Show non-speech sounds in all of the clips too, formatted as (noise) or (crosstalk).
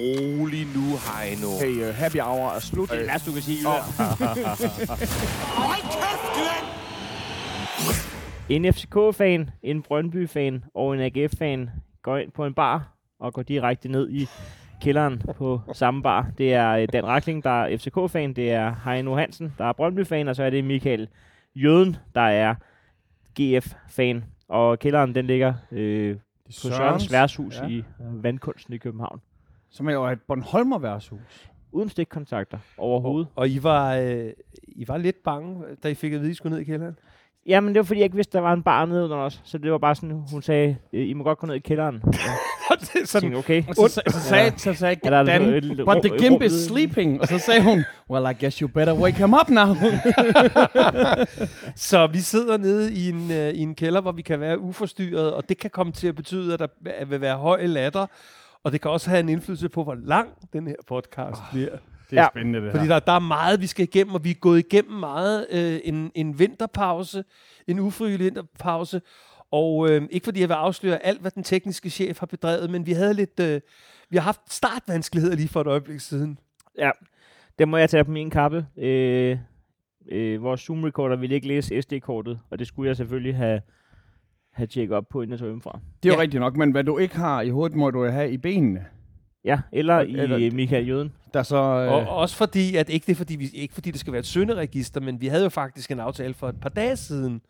rolig nu, Heino. Hey, uh, happy hour er slut. Det er værst, du kan sige. En FCK-fan, en Brøndby-fan og en AGF-fan går ind på en bar og går direkte ned i kælderen på samme bar. Det er øh, Dan Rakling, der er FCK-fan, det er Heino Hansen, der er Brøndby-fan, og så er det Michael Jøden, der er GF-fan. Og kælderen, den ligger øh, på Sørens værtshus ja. ja. i Vandkunsten i København. Som er jo et Bornholmer værtshus. Uden stikkontakter overhovedet. Og I var, øh, I var lidt bange, da I fik at vide, at I skulle ned i kælderen? Jamen, det var fordi, jeg ikke vidste, der var en bar nede under os. Så det var bare sådan, hun sagde, "Øh, I må godt gå ned i kælderen. (laughs) det er sådan, tænkte, okay. Og så, så, så sagde, så sagde Er Dan, but the gimp is sleeping. Og så sagde hun, well, I guess you better wake him up now. (laughs) så vi sidder nede i en, øh, i en kælder, hvor vi kan være uforstyrret, og det kan komme til at betyde, at der vil være høj latter, og det kan også have en indflydelse på, hvor lang den her podcast oh. bliver. Det er Ja. spændende, det Fordi der, der er meget, vi skal igennem, og vi er gået igennem meget. Øh, en, en vinterpause, en ufrivillig vinterpause, og øh, ikke fordi jeg vil afsløre alt, hvad den tekniske chef har bedrevet, men vi havde lidt, øh, vi har haft startvanskeligheder lige for et øjeblik siden. Ja, det må jeg tage på min kappe. Øh, øh, vores Zoom-recorder ville ikke læse SD-kortet, og det skulle jeg selvfølgelig have, have tjekket op på, inden jeg tog hjemmefra. Det er jo Ja. rigtigt nok, men hvad du ikke har i hovedet, må du have i benene. Ja, eller i eller- eller, Michael Jøden. Der så... Øh, Og også fordi, at ikke det fordi, vi, ikke fordi det skal være et sønderegister, men vi havde jo faktisk en aftale for et par dage siden,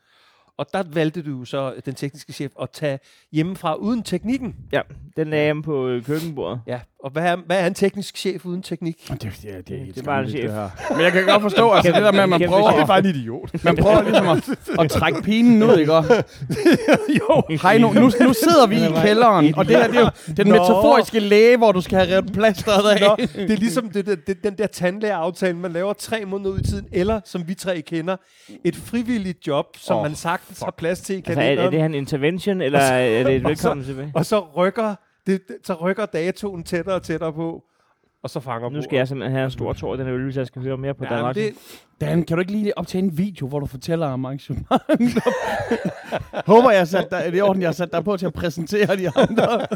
og der valgte du så, den tekniske chef, at tage hjemmefra uden teknikken. Ja, den lagde jeg på øh, køkkenbordet. Ja, og hvad er, hvad er en teknisk chef uden teknik? det, det, det, det er Det er bare en chef. det her. Men jeg kan godt forstå, altså det der med, at man prøver, det er bare en idiot. man prøver ligesom at, at trække pinen ud, ikke? (laughs) Jo, Hej, nu, nu, nu sidder vi i kælderen, og det her det er jo den Nå. metaforiske læge, hvor du skal have revet plasteret af. Nå, det er ligesom det, det, det, den der tandlægeaftale, man laver tre måneder ud i tiden, eller som vi tre kender, et frivilligt job, som oh, man sagtens har plads til i Altså, er, kalenderen. er det her en intervention, eller er det et (laughs) velkommen tilbage? Og så rykker, det, det, så rykker datoen tættere og tættere på, og så fanger Nu skal jeg simpelthen have en stor tår i den her øl, hvis jeg skal høre mere på ja, Danmark. det, Dan, kan du ikke lige optage en video, hvor du fortæller om arrangementet? (laughs) Håber, jeg sat dig, det er i orden, jeg har sat dig på til at præsentere de andre.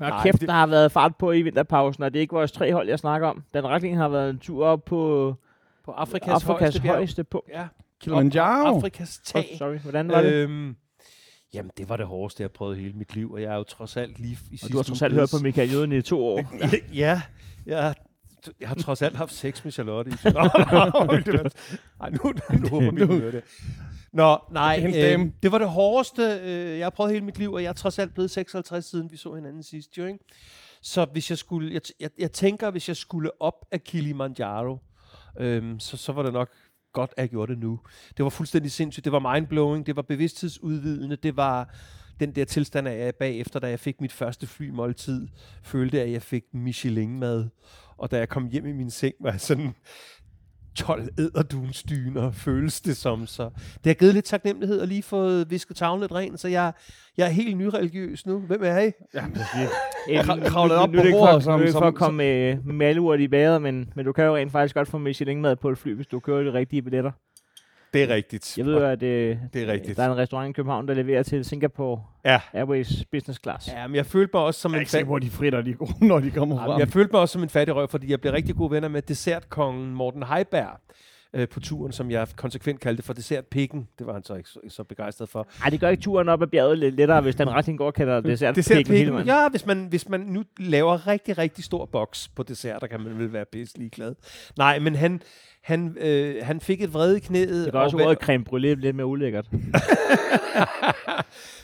Nå, kæft, der har været fart på i vinterpausen, og det er ikke vores tre hold, jeg snakker om. Dan Rakling har været en tur op på på Afrikas, Afrikas, højeste, højeste punkt. Ja, Kilimanjaro. Afrikas tag. Oh, sorry, hvordan var det? Jamen, det var det hårdeste, jeg prøvet hele mit liv, og jeg er jo trods alt lige i sidste Og du har trods alt hørt på Michael Jøden i to år. (laughs) ja, jeg, jeg har trods alt haft sex med Charlotte. i- (laughs) Nej, nu, nu håber vi hører det. Nå, nej, øh, det var det hårdeste, øh, jeg har prøvet hele mit liv, og jeg er trods alt blevet 56 siden vi så hinanden sidst, jo, ikke? Så hvis jeg skulle, jeg, jeg, jeg tænker, hvis jeg skulle op af Kilimanjaro, øhm, så, så var det nok godt, at jeg gjorde det nu. Det var fuldstændig sindssygt. Det var mindblowing, det var bevidsthedsudvidende, det var den der tilstand af, at jeg bagefter, da jeg fik mit første flymåltid, følte, at jeg fik Michelin-mad. Og da jeg kom hjem i min seng, var jeg sådan 12 æderdunstyner, føles det som. Så det har givet lidt taknemmelighed og lige fået visket tavlen lidt ren, så jeg, jeg er helt nyreligiøs nu. Hvem er I? Ja, En, Kra- kravlet op på bordet for, som- nu er det for som- at komme med, med malurt i badet, men, men du kan jo rent faktisk godt få Michelin-mad på et fly, hvis du kører de rigtige billetter. Det er rigtigt. Jeg ved jo, at øh, Det er rigtigt. der er en restaurant i København, der leverer til Singapore Ja. Airways Business Class. Ja, men jeg følte mig også som jeg en ikke sikker fat... på, at de fritter, de er gode, når de kommer Jamen, frem. Jeg følte mig også som en fattig røv, fordi jeg blev rigtig gode venner med dessertkongen Morten Heiberg øh, på turen, som jeg konsekvent kaldte for dessertpikken. Det var han så ikke så, så begejstret for. Ej, det gør ikke turen op ad bjerget lidt lettere, hvis den retning går, kalder det dessert hele Dessertpikken, vejen. ja, hvis man, hvis man nu laver rigtig, rigtig stor boks på desserter, kan man vel være pisse ligeglad. Nej, men han, han, øh, han fik et vrede i knæet. Det gør også og- ordet creme brûlée lidt mere ulækkert. (laughs)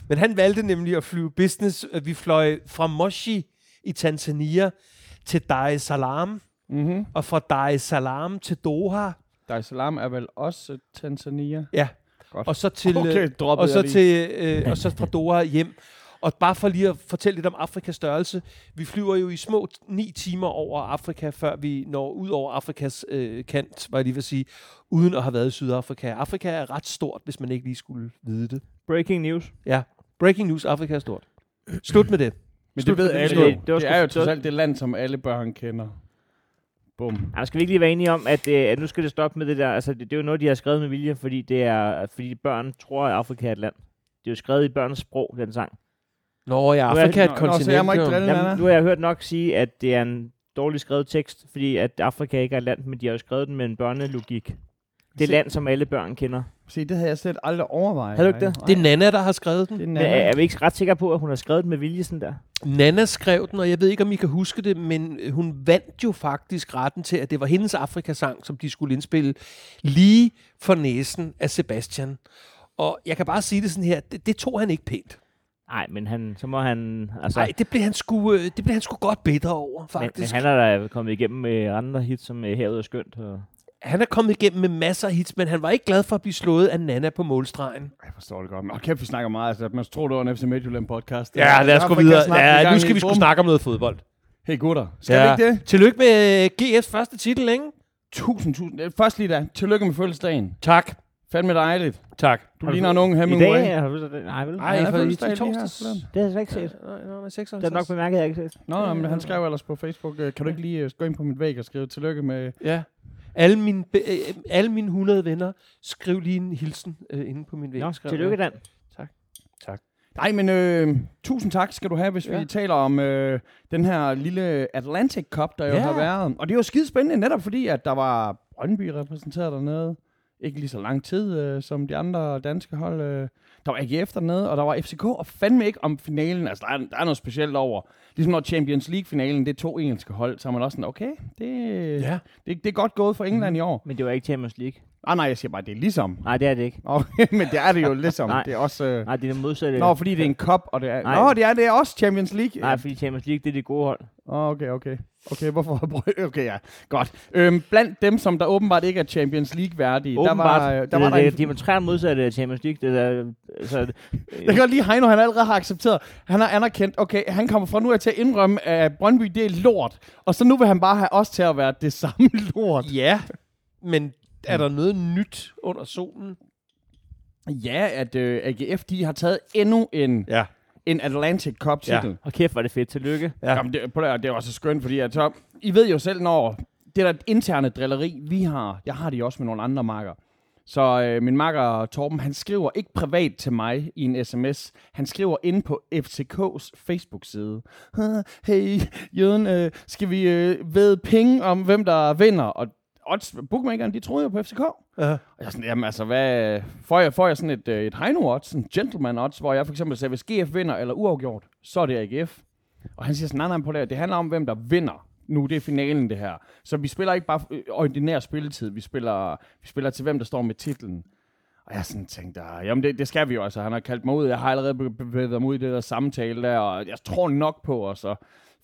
Men han valgte nemlig at flyve business. Vi fløj fra Moshi i Tanzania til Dar es Salaam, Mm-hmm. og fra Dar es Salaam til Doha. Dar es Salaam er vel også Tanzania? Ja, Godt. og så til, øh, Okay, droppede og så til øh, og så fra Doha hjem. Og bare for lige at fortælle lidt om Afrikas størrelse. Vi flyver jo i små t- ni timer over Afrika, før vi når ud over Afrikas øh, kant, var jeg lige vil sige, uden at have været i Sydafrika. Afrika er ret stort, hvis man ikke lige skulle vide det. Breaking news. Ja, breaking news, Afrika er stort. Slut med det. Men Slut det ved alle det. jo. Det- det Det er jo trods alt det land, som alle børn kender. Bum. Ja, skal vi ikke lige være enige om, at, øh, at nu skal det stoppe med det der? Altså, det, det er jo noget, de har skrevet med vilje, fordi det er, fordi børn tror, at Afrika er et land. Det er jo skrevet i børns sprog, den sang. Nå ja, er- Afrika er et Nå, nå, så kontinent. jeg må ikke jo. drille Jamen, Nana. nu har jeg hørt nok sige, at det er en dårligt skrevet tekst, fordi at Afrika ikke er et land, men de har jo skrevet den med en børnelogik. Det er Se- land, som alle børn kender. Se, det havde jeg slet aldrig overvejet. Havde du ikke det? Nej, Det er Nana, der har skrevet den. det er Men er, er vi ikke ret sikre på, at hun har skrevet den med vilje sådan der? Nana skrev den, og jeg ved ikke, om I kan huske det, men hun vandt jo faktisk retten til, at det var hendes Afrikasang, som de skulle indspille lige for næsen af Sebastian. Og jeg kan bare sige det sådan her, det, det tog han ikke pænt. Nej, men han, så må han... Altså, Nej, det blev han sgu, øh, det blev han sgu godt bitter over, men, faktisk. men han er da kommet igennem med andre hits, som øh, Havet er skønt. Og han er kommet igennem med masser af hits, men han var ikke glad for at blive slået af Nana på målstregen. Jeg forstår det godt. Men kæft, vi snakker meget. Altså, man tror, det var en FC Midtjylland podcast. Ja, lad os gå videre. Ja, nu skal vi sgu snakke. om noget fodbold. Hey gutter, skal Ja. vi ikke det? Tillykke med øh, GF's første titel, ikke? Tusind, tusind. Øh, Først lige da. Tillykke med fødselsdagen. Tak. Fandme dejligt. Tak. Du Har du ligner en ung I Hemingway. dag har du så det? Nej, vel? Nej, for har i, i torsdags. Det har jeg slet ikke set. Nej, nej, nej, 56. Det er nok bemærket, jeg ikke set. Nå, men han skrev ellers på Facebook, øh, kan du ikke lige gå ind på mit væg og skrive tillykke med... Ja. Alle mine, øh, alle mine 100 venner, skriv lige en hilsen øh, inde på min væg. Nå, tillykke. Dan. Nej, men øh, tusind tak skal du have, hvis ja. Vi taler om øh, den her lille Atlantic Cup, der jo Ja. har været. Og det er jo skide spændende, netop fordi, at der var Brøndby repræsenteret dernede. Ikke lige så lang tid øh, som de andre danske hold. Øh. Der var AGF dernede, og der var FCK, og fandme ikke om finalen. Altså, der er, der er noget specielt over. Ligesom når Champions League-finalen, det er to engelske hold, så er man også sådan, okay, det, Ja. det, det er godt gået for England i år. Men det var ikke Champions League. Ah, nej, jeg siger bare, det er ligesom. Nej, det er det ikke. Okay, (laughs) men det er det jo ligesom. Nej. det er også... Øh... Nej, det er det modsatte. Nå, fordi det er en cup, og det er... Nej. Nå, det er, det er også Champions League. Nej, fordi Champions League, det er de gode hold. Åh, okay, okay. Okay, hvorfor? (laughs) Okay, ja. Godt. Øhm, blandt dem, som der åbenbart ikke er Champions League-værdige, der Åbenbart. var, øh, der det, var det, der det, en, diametralt modsatte af Champions League. Det der, så, (laughs) Jeg kan godt lide, Heino, han allerede har accepteret. Han har anerkendt, okay, han kommer fra nu af til at indrømme, at Brøndby, det er lort. Og så nu vil han bare have os til at være det (laughs) samme lort. Ja, men er der noget nyt under solen? Ja, at øh, AGF, de har taget endnu en, Ja. En Atlantic Cup-titel. og kæft, var det fedt. Tillykke. Ja. Ja. Jamen, det, på det, det er også skønt, fordi at, så, I ved jo selv, når det der interne drilleri, vi har, jeg har de også med nogle andre marker. Så øh, min makker Torben, han skriver ikke privat til mig i en sms. Han skriver ind på FCK's Facebook-side. "Ah, (laughs) Hey, Jøden, øh, skal vi øh, ved penge om, hvem der vinder? Og odds, bookmakeren, de troede jo på FCK. Ja. Og jeg er sådan, jamen altså, hvad, får, jeg, får jeg sådan et, øh, et Heino-odds, en gentleman-odds, hvor jeg for eksempel siger, hvis GF vinder eller uafgjort, så er det AGF. Og han siger sådan, nej, nej, på det, det handler om, hvem der vinder. Nu, det er finalen, det her. Så vi spiller ikke bare øh, ordinær spilletid, vi spiller, vi spiller til, hvem der står med titlen. Og jeg sådan tænkte, ah, jamen det, det skal vi jo, altså. Han har kaldt mig ud, jeg har allerede be- bevæget mig ud i det der samtale der, og jeg tror nok på os, og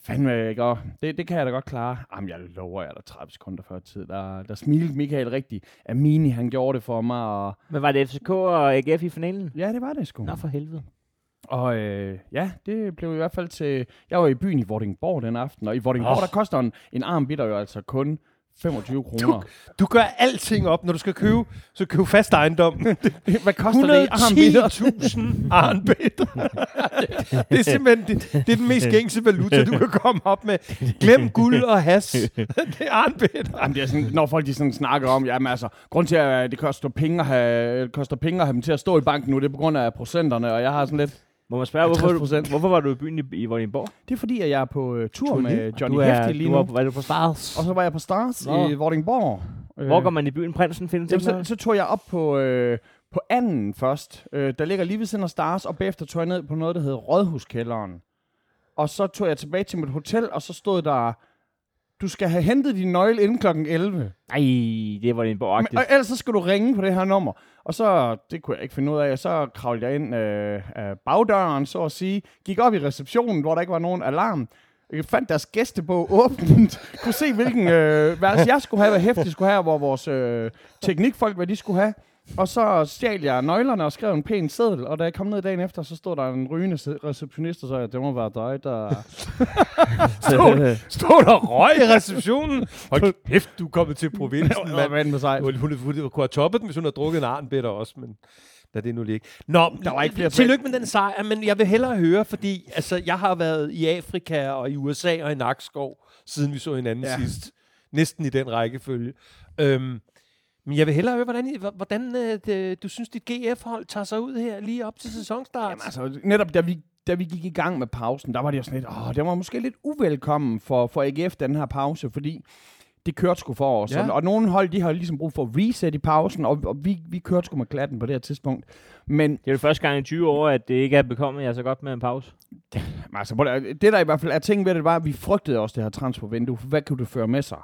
fandme ikke, og det, det kan jeg da godt klare. Jamen, jeg lover jer, der 30 sekunder før tid, der, der smilte Michael rigtig. Amini, han gjorde det for mig, og Men var det FCK og AGF i finalen? ja, det var det sgu. Nå, for helvede. Og øh, ja, det blev i hvert fald til... Jeg var i byen i Vordingborg den aften, og i Vordingborg, Åh. der koster en, en armbitter jo altså kun 25 kroner. Du gør alting op, når du skal købe, så køb fast ejendom. (laughs) Hvad koster det i armbitter? 110.000 armbitter. det, (laughs) det er simpelthen det, det er den mest gængse valuta, du kan komme op med. Glem guld og has. (laughs) det er armbitter. Jamen, det er sådan, når folk de sådan snakker om, jamen altså, grund til, at det koster penge at have, det koster penge at have dem til at stå i banken nu, det er på grund af procenterne, og jeg har sådan lidt, Må man spørge, hvorfor, 50%. hvorfor var du i byen i, i Vordingborg? det er fordi, at jeg er på uh, tur med Johnny du er, Hefti lige du nu, var, var du på Stars? og så var jeg på Stars Nå. i Vordingborg. Øh, Hvor går man i byen? Prinsen findes Jamen, så, så tog jeg op på, øh, på anden først. Øh, der ligger lige ved siden af Stars, og bagefter tog jeg ned på noget, der hedder Rådhuskælderen. Og så tog jeg tilbage til mit hotel, og så stod der, du skal have hentet din nøgle inden kl. 11. Nej, det var Vordingborg Men, og ellers så skal du ringe på det her nummer. Og så, det kunne jeg ikke finde ud af, og så kravlede jeg ind øh, af bagdøren, så at sige. Gik op i receptionen, hvor der ikke var nogen alarm. Jeg fandt deres gæstebog åbent. (laughs) kunne se, hvilken øh, værelse jeg skulle have, hvad hæftig skulle have, hvor vores øh, teknikfolk, hvad de skulle have. Og så stjal jeg nøglerne og skrev en pæn seddel, og da jeg kom ned dagen efter, så stod der en rygende receptionist, og så sagde, jeg, det må være dig, der... (laughs) Stod, stod der røg i receptionen? Hold kæft, du er kommet til provinsen, Hvad mand. med med sig? Hun, hun, hun, hun kunne have toppet den, hvis hun havde drukket en arnbitter også, men lad det nu ligge. Nå, Der var ikke flere tillykke med den sejr, men jeg vil hellere høre, fordi altså, jeg har været i Afrika og i USA og i Nakskov, siden vi så hinanden ja. sidst. Næsten i den rækkefølge. Øhm, men jeg vil hellere høre, hvordan, I- hvordan øh, det, du synes, dit GF-hold tager sig ud her lige op til sæsonstart. Jamen altså, netop da vi da vi gik i gang med pausen, der var det jo sådan lidt, åh, det var måske lidt uvelkommen for, for AGF, den her pause, fordi det kørte sgu for os. Ja. Ja. Og nogle hold, de har ligesom brug for reset i pausen, og, og vi, vi kørte sgu med klatten på det her tidspunkt. Men Det er jo første gang i 20 år, at det ikke er bekommet jer så godt med en pause. altså, prøv at- det der i hvert fald er ting ved det, var, at vi frygtede også det her transfervindue. Hvad kan det føre med sig?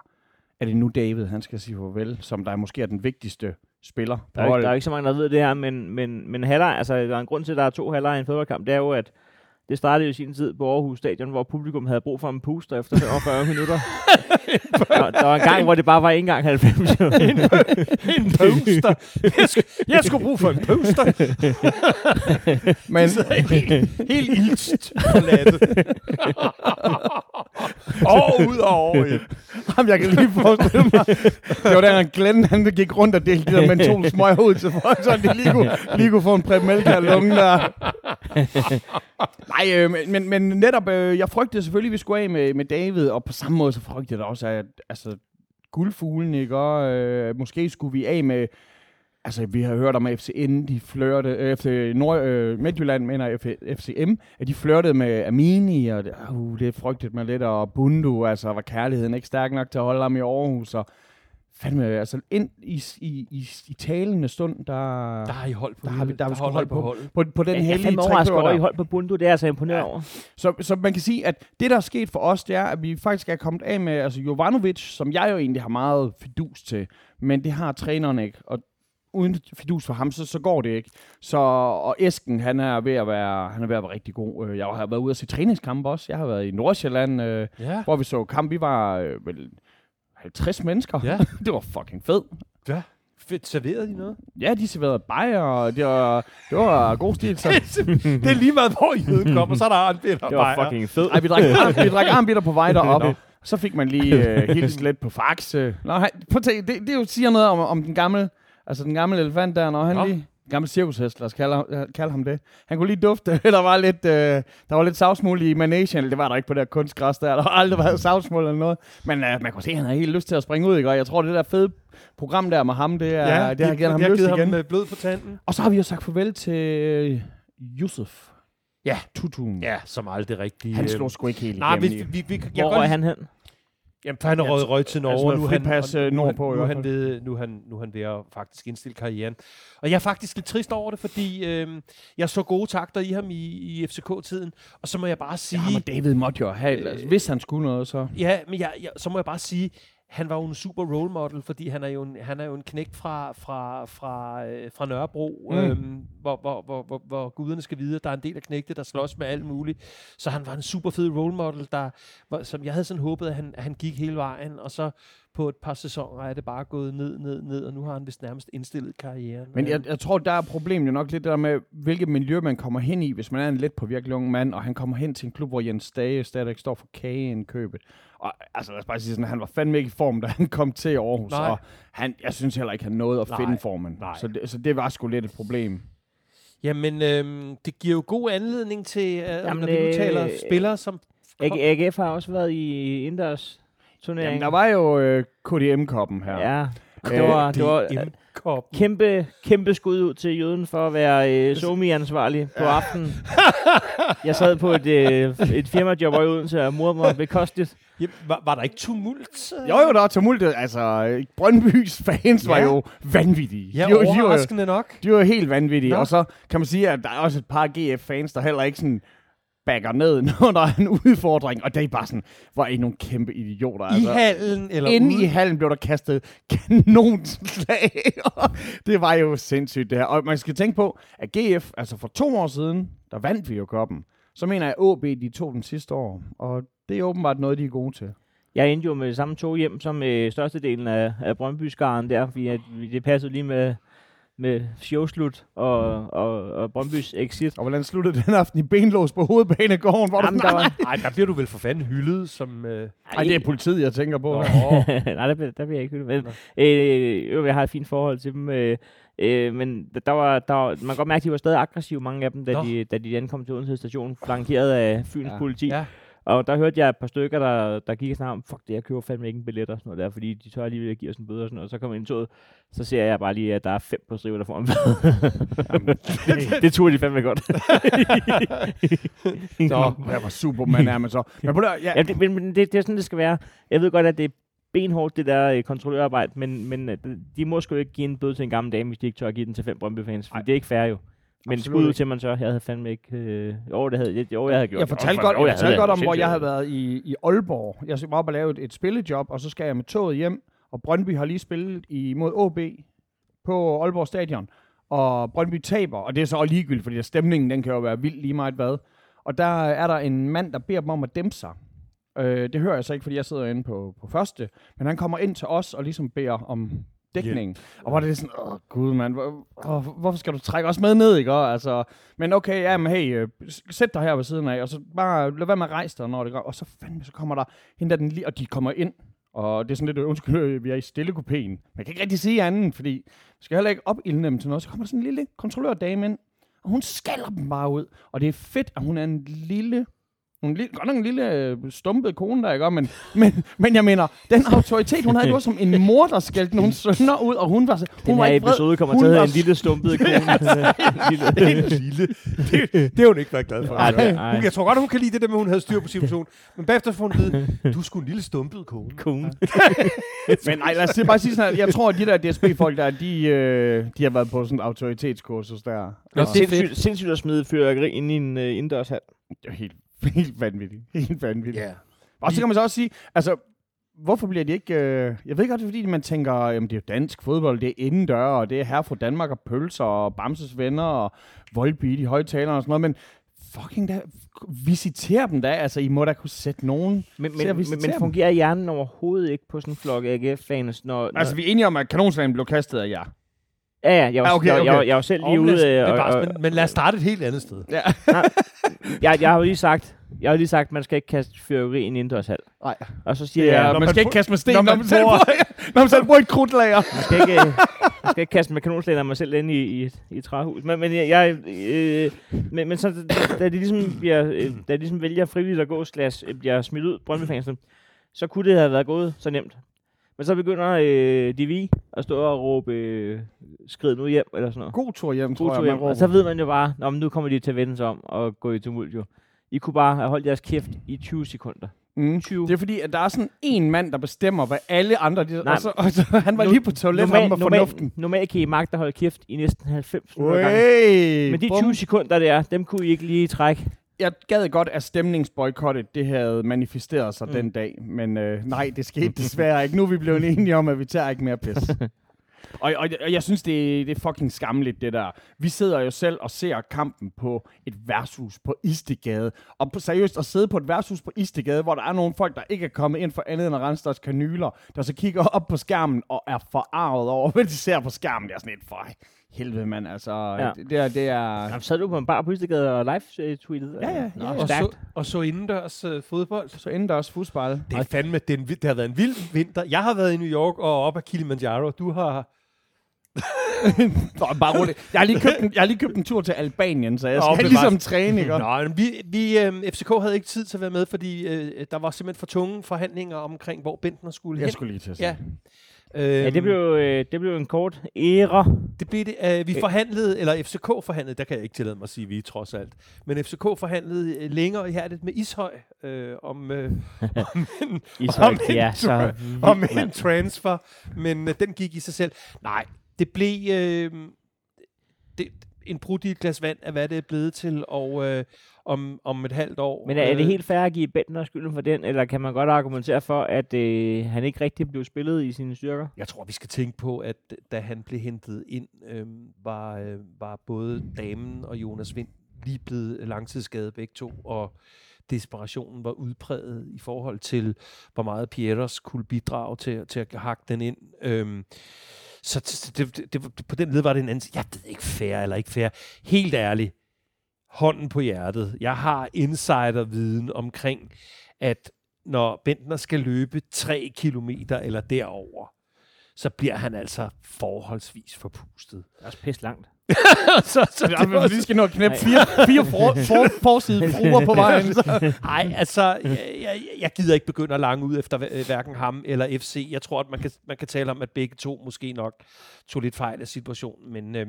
Er det nu David, han skal sige farvel, som der måske er den vigtigste spiller Der er, ikke, der er ikke så mange, der ved det her, men, men, men halvleg, altså, der er en grund til, at der er to halvleg i en fodboldkamp. Det er jo, at det startede jo i sin tid på Aarhus Stadion, hvor publikum havde brug for en puster efter 45 minutter. (laughs) der, der var en gang, hvor det bare var en gang 90. en poster. Jeg, sk- jeg skulle bruge for en poster. (laughs) Men, helt, helt ilst og (laughs) ud og over i. Jamen, jeg kan lige forestille mig. Det var der, Glenn han gik rundt og delte de der mentol smøg ud til folk, så de lige kunne, lige kunne få en præb mælk af lungen der. Nej, øh, men- men, netop, øh, jeg frygtede selvfølgelig, at vi skulle af med, med David, og på samme måde så frygtede jeg da også, at altså, guldfuglen, ikke? Og, øh, måske skulle vi af med Altså, vi har hørt om at FCN, de flørte, øh, FC Nord, øh, Midtjylland, mener F- FCM, at de flørtede med Amini, og det, uh, det frygtede mig lidt, og Bundu, altså, var kærligheden ikke stærk nok til at holde ham i Aarhus, og fandme, altså, ind i, i, i, i talende stund, der, Der har I holdt på Der har vi- der har vi sgu holdt holdt på- holdet. på, på den jeg er hellige fandme overrasket over, I der. holdt på Bundu. Det er jeg altså imponeret Ja. over. Så, så man kan sige, at det, der er sket for os, det er, at vi faktisk er kommet af med altså Jovanovic, som jeg jo egentlig har meget fidus til, men det har træneren ikke, og uden fidus for ham, så, så går det ikke. Så, og Esken, han er ved at være, han er ved at være rigtig god. Øh, Jeg har været ude at se træningskampe også. Jeg har været i Nordsjælland, øh, Ja. hvor vi så kamp. Vi var øh, vel 50 mennesker. Ja. (laughs) det var fucking fedt. ja. Fedt serverede de noget? Ja, de serverede bajer, og det var, det var god stil. Så, (laughs) det er lige meget, hvor jøden kommer, så er der arnbitter Det var fucking fedt. Ej, vi drak, arm, vi drak armbitter på vej (laughs) derop. Så fik man lige øh, helt lidt på fax. øh. Nå, han, prøv at tænke, det, det jo siger noget om, om den gamle, altså den gamle elefant der, når han Nå. lige, gammel cirkushest, lad os kalde, ham- kalde ham det. Han kunne lige dufte, (laughs) der var lidt, øh, der var lidt savsmuld i managen, det var der ikke på det der kunstgræs der, der har aldrig været savsmuld eller noget. Men øh, man kunne se, at han havde helt lyst til at springe ud, ikke? og jeg tror, det der fede program der med ham, det, er, ja, det har givet ham det har lyst givet igen. ham øh, blod på tanden. Og så har vi jo sagt farvel til øh, Yusuf. Ja. Tutun. Ja, som aldrig rigtig... Han øh, slog sgu ikke helt Nej, igennem. vi, vi, vi, jeg Hvor røg han hen? Jamen, for han er Ja, røget røg til altså Norge, noget nu er han, fripas, og øh, nu, han- nordpå nu, han ved, nu, han, nu han ved at faktisk indstille karrieren. Og jeg er faktisk lidt trist over det, fordi øh, jeg så gode takter i ham i, i FCK-tiden, og så må jeg bare sige... Ja, men David måtte jo have, altså, hvis han skulle noget, så... Ja, men jeg, jeg, så må jeg bare sige, han var jo en super role model, fordi han er jo en, han er jo en knægt fra, fra, fra, øh, fra Nørrebro, Mm. øhm, hvor, hvor, hvor, hvor, hvor guderne skal vide, at der er en del af knægte, der slås med alt muligt. Så han var en super fed role model, der, hvor, som jeg havde sådan håbet, at han, at han gik hele vejen, og så på et par sæsoner er det bare gået ned, ned, ned, og nu har han vist nærmest indstillet karrieren. Men jeg, jeg tror, der er problemet jo nok lidt der med, hvilket miljø man kommer hen i, hvis man er en lidt på virkelig ung mand, og han kommer hen til en klub, hvor Jens Dage stadig står for kageindkøbet. Og altså, lad os bare sige sådan, han var fandme ikke i form, da han kom til Aarhus, Nej. og han, jeg synes heller ikke, han nåede at Nej, finde formen. nej. Så det, så det var sgu lidt et problem. Jamen, øhm, det giver jo god anledning til, øh, Jamen, når vi nu øh, taler spillere, som... AG, AGF har også været i indendørs turnering. Jamen, der var jo øh, KDM-koppen her. Ja, og det Øh, var, det var Cup. kæmpe, kæmpe skud ud til jøden for at være øh, somi-ansvarlig på aftenen. Jeg sad på et, øh, et firmajob i Odense og morede mig bekosteligt. Ja, var, var der ikke tumult? Jo, jo, der var tumult. Altså, Brøndbys fans var Ja. jo vanvittige. Ja, de, var- de, var, overraskende nok. de var helt vanvittige. Nå. Og så kan man sige, at der er også et par GF-fans, der heller ikke sådan backer ned, (laughs) når der er en udfordring. Og det er bare sådan, hvor er I nogle kæmpe idioter. I hallen eller Inde ude? i hallen blev der kastet kanonslag. (laughs) Det var jo sindssygt det her. Og man skal tænke på, at GF, altså for to år siden, der vandt vi jo koppen. Så mener jeg, at OB, de tog den sidste år. Og det er åbenbart noget, de er gode til. Jeg endte jo med samme tog hjem som øh, størstedelen af, af Brøndby-skaren der, fordi at, det passede lige med, med showslut og, og, og Brøndbys exit. Og hvordan sluttede den aften i benlås på hovedbanegården? Hvor Jamen, du, der var, Ej, der bliver du vel for fanden hyldet som... Øh... Ej, det er politiet, jeg tænker på. (laughs) Nej, der, bliver- der vil jeg ikke hylde. Men, øh, jo, jeg har et fint forhold til dem. Øh, øh, men der var, der var, man kan godt mærke, at de var stadig aggressive, mange af dem, da, Nå. de, da de ankom til Odense station, flankeret af Fyns ja. politi. Ja. Og der hørte jeg et par stykker, der, der gik snakkede om, fuck det, jeg køber fandme ikke en billet og sådan noget der, fordi de tør alligevel at give os en bøde og sådan noget. Og så kommer jeg ind i toget, så ser jeg bare lige, at der er fem på strive, der får en bøde. det, (laughs) det turde de fandme godt. (laughs) Så, jeg var Superman er man så. Men på der, ja, Ja, det, men, men det, det er sådan, det skal være. Jeg ved godt, at det er benhårdt, det der øh, kontrollørarbejde, men, men øh, de må sgu ikke give en bøde til en gammel dame, hvis de ikke tør at give den til fem Brøndby-fans, for det er ikke fair jo. Men Absolut skud til, man så, jeg havde fandme ikke... Øh, jo, det havde, jo, jeg havde gjort jeg fortalte godt, jo, jeg fortalte godt om, hvor jeg havde været i, i Aalborg. Jeg var oppe og lave et, et spillejob, og så skal jeg med toget hjem, og Brøndby har lige spillet imod OB på Aalborg Stadion, og Brøndby taber, og det er så også ligegyldigt, fordi stemningen den kan jo være vild lige meget hvad. Og der er der en mand, der beder dem om at dæmpe sig. Øh, det hører jeg så ikke, fordi jeg sidder inde på, på første, men han kommer ind til os og ligesom beder om dækning. Og hvor er det sådan, åh gud mand, hvor, åh, hvorfor skal du trække os med ned, ikke? Og, altså, men okay, ja, men hey, øh, sæt dig her ved siden af, og så bare øh, lad være med at rejse dig, når det går. Og så fandme, så kommer der hende der den lige, og de kommer ind, og det er sådan lidt, øh, undskyld, øh, vi er i stillekopæen. Man kan ikke rigtig sige andet, fordi vi skal heller ikke opildne dem til noget. Så kommer der sådan en lille kontrollørdame ind, og hun skaller dem bare ud. Og det er fedt, at hun er en lille hun er lille, godt nok en lille øh, stumpet kone der, ikke? Men, men, men jeg mener, den autoritet, hun havde det var som en mor, der skældte nogle sønner ud, og hun var, så- hun Den var ikke episode kommer Hun til at hedde en lille stumpet (laughs) kone. lille. lille. Det, det har hun ikke været glad for. Ej, det- ej. Hun, jeg tror godt, hun kan lide det der med, at hun havde styr på situationen. Men bagefter får hun vide, du er sgu en lille stumpet kone. kone. (laughs) Men nej, lad os sige- bare sige sådan, at jeg tror, at de der DSB-folk der, de, øh, de har været på sådan et autoritetskursus der. Nå, Og det er fedt. Sindssygt, sindssygt at smide fyrværkeri ind i en uh, indendørshal. det er helt, helt vanvittigt. Helt vanvittigt. Ja. Og så kan man så også sige, altså, hvorfor bliver de ikke... Øh, jeg ved godt, det er fordi, man tænker, jamen det er jo dansk fodbold, det er indendør, og det er her fra Danmark, og pølser, og Bamses venner, og Volbeat i højtalerne og sådan noget, men fucking da, visiter dem da, altså I må da kunne sætte nogen... Men, Til at men, men, men fungerer hjernen overhovedet ikke på sådan en flok AGF-fans, når... Altså når vi er enige om, at kanonslagen blev kastet af jer. Ja, ja, jeg var, Ah, okay, jeg, jeg, okay. jeg, jeg var selv lige Og ude... øh, men, og, bare, og, men, men lad os starte et helt andet sted. Ja. (laughs) jeg, jeg har jo lige sagt, jeg har lige sagt, man skal ikke kaste fyrværkeri i en indendørshal. Nej. Og så siger er, jeg, man, man skal ikke kaste med sten, når når man man, selv bruger, (laughs) når man selv bruger et krudtlager. man skal ikke, øh, man skal ikke kaste med kanonslag, når man selv er inde i, i, et, i et træhus. Men, men jeg, jeg øh, men, men så, da de ligesom, bliver, øh, da de ligesom vælger frivilligt at gå, slash, øh, bliver smidt ud, brøndby så kunne det have været gået så nemt. Men så begynder øh, de vi at stå og råbe, øh, skrid nu hjem, eller sådan noget. God tur hjem, God tror tur jeg, hjem. Og så ved man jo bare, Nå, men nu kommer de til at vende sig om og gå i tumult jo. I kunne bare have holdt jeres kæft i 20 sekunder. Mm. 20. Det er fordi, at der er sådan en mand, der bestemmer, hvad alle andre... De, Nej. og, så, og så, (laughs) han var Nu- lige på toilettet, ham var fornuften. normalt, kan I magte at holde kæft i næsten 90 minutter Men de bum. 20 sekunder der, dem kunne I ikke lige trække. Jeg gad godt, at stemningsboykottet, det havde manifesteret sig mm. den dag. Men øh, nej, det skete desværre ikke. Nu er vi blevet enige om, at vi tager ikke mere pis. (laughs) og, og, og jeg synes, det, det er fucking skamligt, det der. Vi sidder jo selv og ser kampen på et værtshus på Istegade. Og på, seriøst, at sidde på et værtshus på Istegade, hvor der er nogle folk, der ikke er kommet ind for andet end at rense deres kanyler, der så kigger op på skærmen og er forarvet over, hvad de ser på skærmen. Det er sådan et for helvede, mand. Altså, Ja. det, det, er, det er... Jamen, sad du på en bar på Istegade og live-tweetet? Ja, ja, Nå, ja, ja. Og så, og så indendørs uh, fodbold. Så indendørs fodbold. Det er fandme, det, er en, det har været en vild vinter. Jeg har været i New York og op ad Kilimanjaro. Du har... Nå, bare roligt. Jeg har, lige købt en, jeg har lige købt en tur til Albanien, så jeg Nå, skal bevares. ligesom træne, ikke? Nå, men vi, vi øh, FCK havde ikke tid til at være med, fordi øh, der var simpelthen for tunge forhandlinger omkring, hvor Bentner skulle Jeg hen. skulle lige til at Ja. Øhm, Ja, det blev, øh, det blev en kort æra. det blev det, øh, vi forhandlede, eller FCK forhandlede, der kan jeg ikke tillade mig at sige, vi trods alt, men FCK forhandlede øh, længere i hærdet med Ishøj øh, om, øh, (laughs) om, en, Ishøj, om, en, ja, så om en transfer, men øh, den gik i sig selv. Nej, det blev øh, det, en brud i et glas vand af, hvad det er blevet til, og øh, om, om et halvt år. Men er, er det øh, helt fair at give Bentner skylden for den, eller kan man godt argumentere for, at øh, han ikke rigtig blev spillet i sine styrker? Jeg tror, vi skal tænke på, at da han blev hentet ind, øh, var, øh, var både damen og Jonas Vind lige blevet langtidsskadet begge to, og desperationen var udpræget i forhold til, hvor meget Pieters kunne bidrage til, til at hakke den ind. Øhm, så det, det, det, på den led var det en anden... Jeg ved ikke fair eller ikke fair. Helt ærligt. Hånden på hjertet. Jeg har insiderviden omkring, at når Bentner skal løbe 3 kilometer eller derover, så bliver han altså forholdsvis forpustet. Det er også pisse langt. (laughs) så, så Ja, men vi skal at knæppe fire, fire for, (laughs) for, forside (laughs) fruer på vejen. Så. Nej, altså, jeg, jeg, jeg gider ikke begynde at lange ud efter hver- hverken ham eller FC. Jeg tror, at man kan, man kan tale om, at begge to måske nok tog lidt fejl af situationen. Men, øh,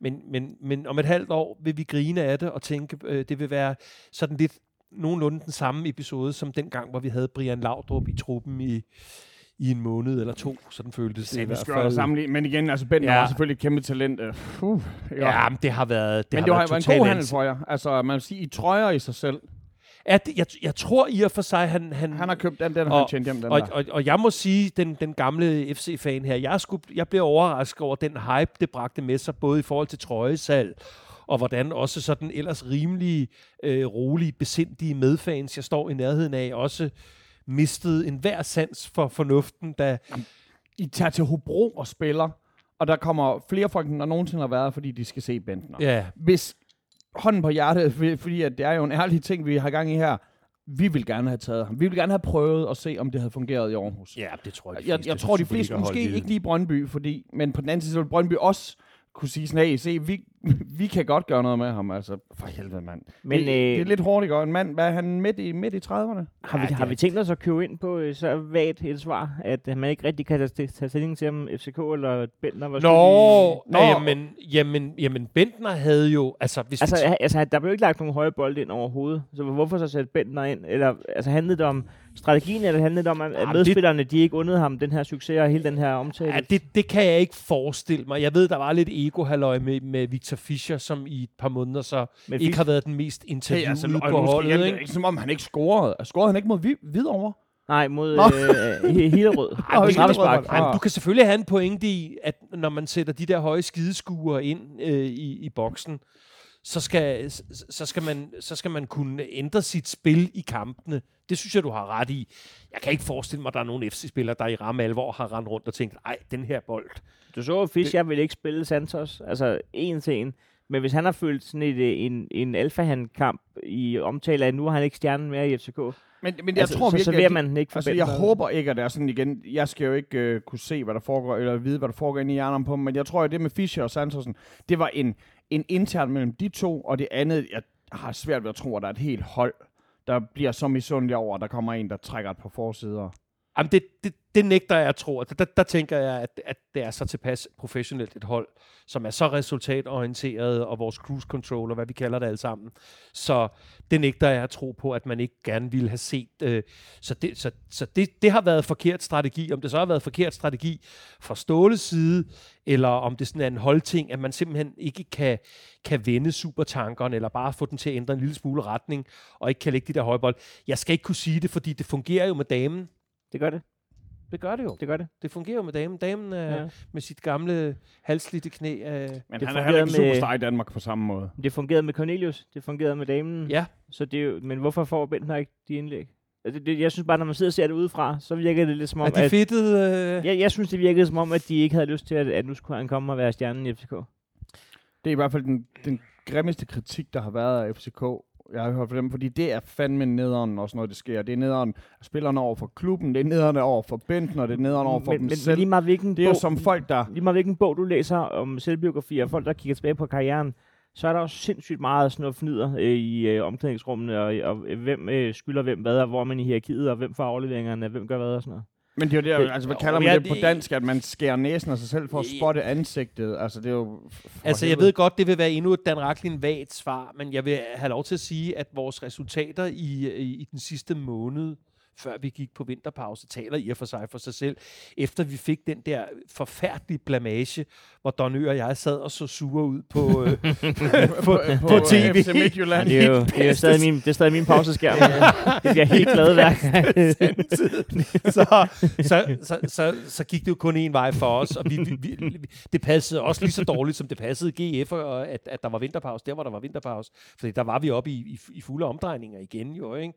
men, men, men om et halvt år vil vi grine af det og tænke, øh, det vil være sådan lidt nogenlunde den samme episode, som den gang, hvor vi havde Brian Laudrup i truppen i, i en måned eller to. Sådan føltes det i Det hvert skal fald. jo sammenligne. Men igen, altså Bentner Ja. ja. var selvfølgelig et kæmpe talent. Uh, Ja, men det har været det men har det har været været en god handel for jer. Altså, man vil sige, I trøjer i sig selv. At, jeg, jeg tror i og for sig, han, han, Han har købt den, den har Og- han tjent hjem, den og, der. og, og jeg må sige, den, den gamle FC-fan her, jeg, skulle, jeg blev overrasket over den hype, det bragte med sig, både i forhold til trøjesalg, og hvordan også sådan ellers rimelig øh, rolige, besindige medfans, jeg står i nærheden af, også mistede enhver sans for fornuften, da I tager til Hobro og spiller, og der kommer flere folk, end der nogensinde har været, fordi de skal se Bentner. ja, Hvis hånden på hjertet, for- fordi at det er jo en ærlig ting, vi har gang i her, vi vil gerne have taget ham. Vi vil gerne have prøvet at se, om det havde fungeret i Aarhus. ja, det tror jeg, de jeg, fleste jeg tror, de fleste, måske ikke lige Brøndby, fordi, men på den anden side, så vil Brøndby også kunne sige sådan, hey, se, vi, vi kan godt gøre noget med ham, altså, for helvede, mand. Men, det, øh, det er lidt hårdt, ikke? En mand, hvad er han midt i, midt i 30'erne? Har, vi, Ja, har det vi tænkt os at købe ind på øh, så vagt et svar, at øh, man ikke rigtig kan tage, tage stilling til, om FCK eller Bentner var Nå, Nå. Jamen, jamen, jamen, Bentner havde jo, altså hvis Altså, vi altså, der blev ikke lagt nogen høje bolde ind overhovedet. Så hvorfor så sætte Bentner ind? Eller, altså, handlede det om strategien, eller handlede det om, at Jamen, medspillerne, de ikke undede ham den her succes og hele den her omtale? Ja, det, det kan jeg ikke forestille mig. Jeg ved, der var lidt ego med, med Victor Fischer, som i et par måneder så Men ikke har været den mest interviewede Hey, altså, på holdet. det er Ikke? som om, han ikke scorede. Scorede han ikke mod Vi- Hvidovre? Nej, mod øh, Hi- Hillerød. (laughs) Ej, du kan selvfølgelig have en pointe i, at når man sætter de der høje skideskuer ind øh, i, i boksen, så skal, så, så, skal man, så skal man kunne ændre sit spil i kampene. Det synes jeg, du har ret i. Jeg kan ikke forestille mig, at der er nogen FC-spillere, der i ramme alvor har rendt rundt og tænkt, ej, den her bold. Du så, Fischer ville ikke spille Santos, altså en til en. Men hvis han har følt sådan et, øh, en, en alfahan-kamp i omtale af, at nu har han ikke stjernen mere i FCK, Men, men jeg altså, tror så virkelig, serverer at de- man den ikke for Altså, jeg håber ikke, at det er sådan igen. Jeg skal jo ikke øh, kunne se, hvad der foregår, eller vide, hvad der foregår inde i hjernen på dem, men jeg tror, at det med Fischer og Santosen, det var en, en intern mellem de to, og det andet, jeg har svært ved at tro, at der er et helt hold, der bliver så misundelig over, at der kommer en, der trækker et par forsider. Jamen, det, det, det nægter jeg at tro. Der, der, der tænker jeg, at, at det er så tilpas professionelt et hold, som er så resultatorienteret, og vores cruise control, og hvad vi kalder det alle sammen. Så det nægter jeg at tro på, at man ikke gerne ville have set. Øh, så det, så, så det, det har været forkert strategi. Om det så har været forkert strategi fra Ståles side, eller om det sådan er en holdting, at man simpelthen ikke kan, kan vende supertankeren, eller bare få den til at ændre en lille smule retning, og ikke kan lægge de der højbold. Jeg skal ikke kunne sige det, fordi det fungerer jo med damen. Det gør det. Det gør det jo. Det gør det. Det fungerer jo med damen. Damen øh, Ja. med sit gamle halslidte knæ. Øh, Men Det han er heller ikke superstar i Danmark på samme måde. Det fungerede med Cornelius, det fungerede med damen. ja, Så det er jo, men hvorfor får Bentner ikke de indlæg? Altså, det, det, jeg synes bare, når man sidder og ser det udefra, så virker det lidt som om, er de at... fedtede? Øh, Jeg, jeg synes, det virkede som om, at de ikke havde lyst til, at, at nu skulle han komme og være stjernen i FCK. Det er i hvert fald den, den grimmeste kritik, der har været af FCK. Jeg har hørt fra dem, fordi det er fandme nederen, også når det sker. Det er nederen spillerne over for klubben, det er nederen over for Bentner, det er nederen over for men, dem men selv. lige meget hvilken Det er jo bog, som folk, der... lige meget hvilken bog, du læser om selvbiografier, folk, der kigger tilbage på karrieren, så er der jo sindssygt meget sådan noget fnider øh, i øh, omklædningsrummene, og, og øh, hvem øh, skylder hvem hvad, og hvor er man i hierarkiet, og hvem får afleveringerne, hvem gør hvad og sådan noget. Men det er jo det, Det- altså hvad kalder man ja, det på dansk, at man skærer næsen af sig selv for at spotte ansigtet. Altså det er jo... altså, jeg ved godt, det vil være endnu et Dan Racklin vagt svar, men jeg vil have lov til at sige, at vores resultater i, i, i den sidste måned, før vi gik på vinterpause, taler i og for sig for sig selv. Efter vi fik den der forfærdelige blamage, hvor Donø og jeg sad og så sure ud på, øh, (laughs) på, på, på TV. FC Midtjylland. det er jo, (laughs) det er jo stadig, min, det er stadig min pauseskærm. det bliver helt glad hver (laughs) så, så, så, så, så gik det jo kun en vej for os, og vi, vi, vi, vi- det passede også lige så dårligt, som det passede GF, og at, at der var vinterpause, der hvor der var vinterpause. Fordi der var vi oppe i, i, i fulde omdrejninger igen jo, ikke?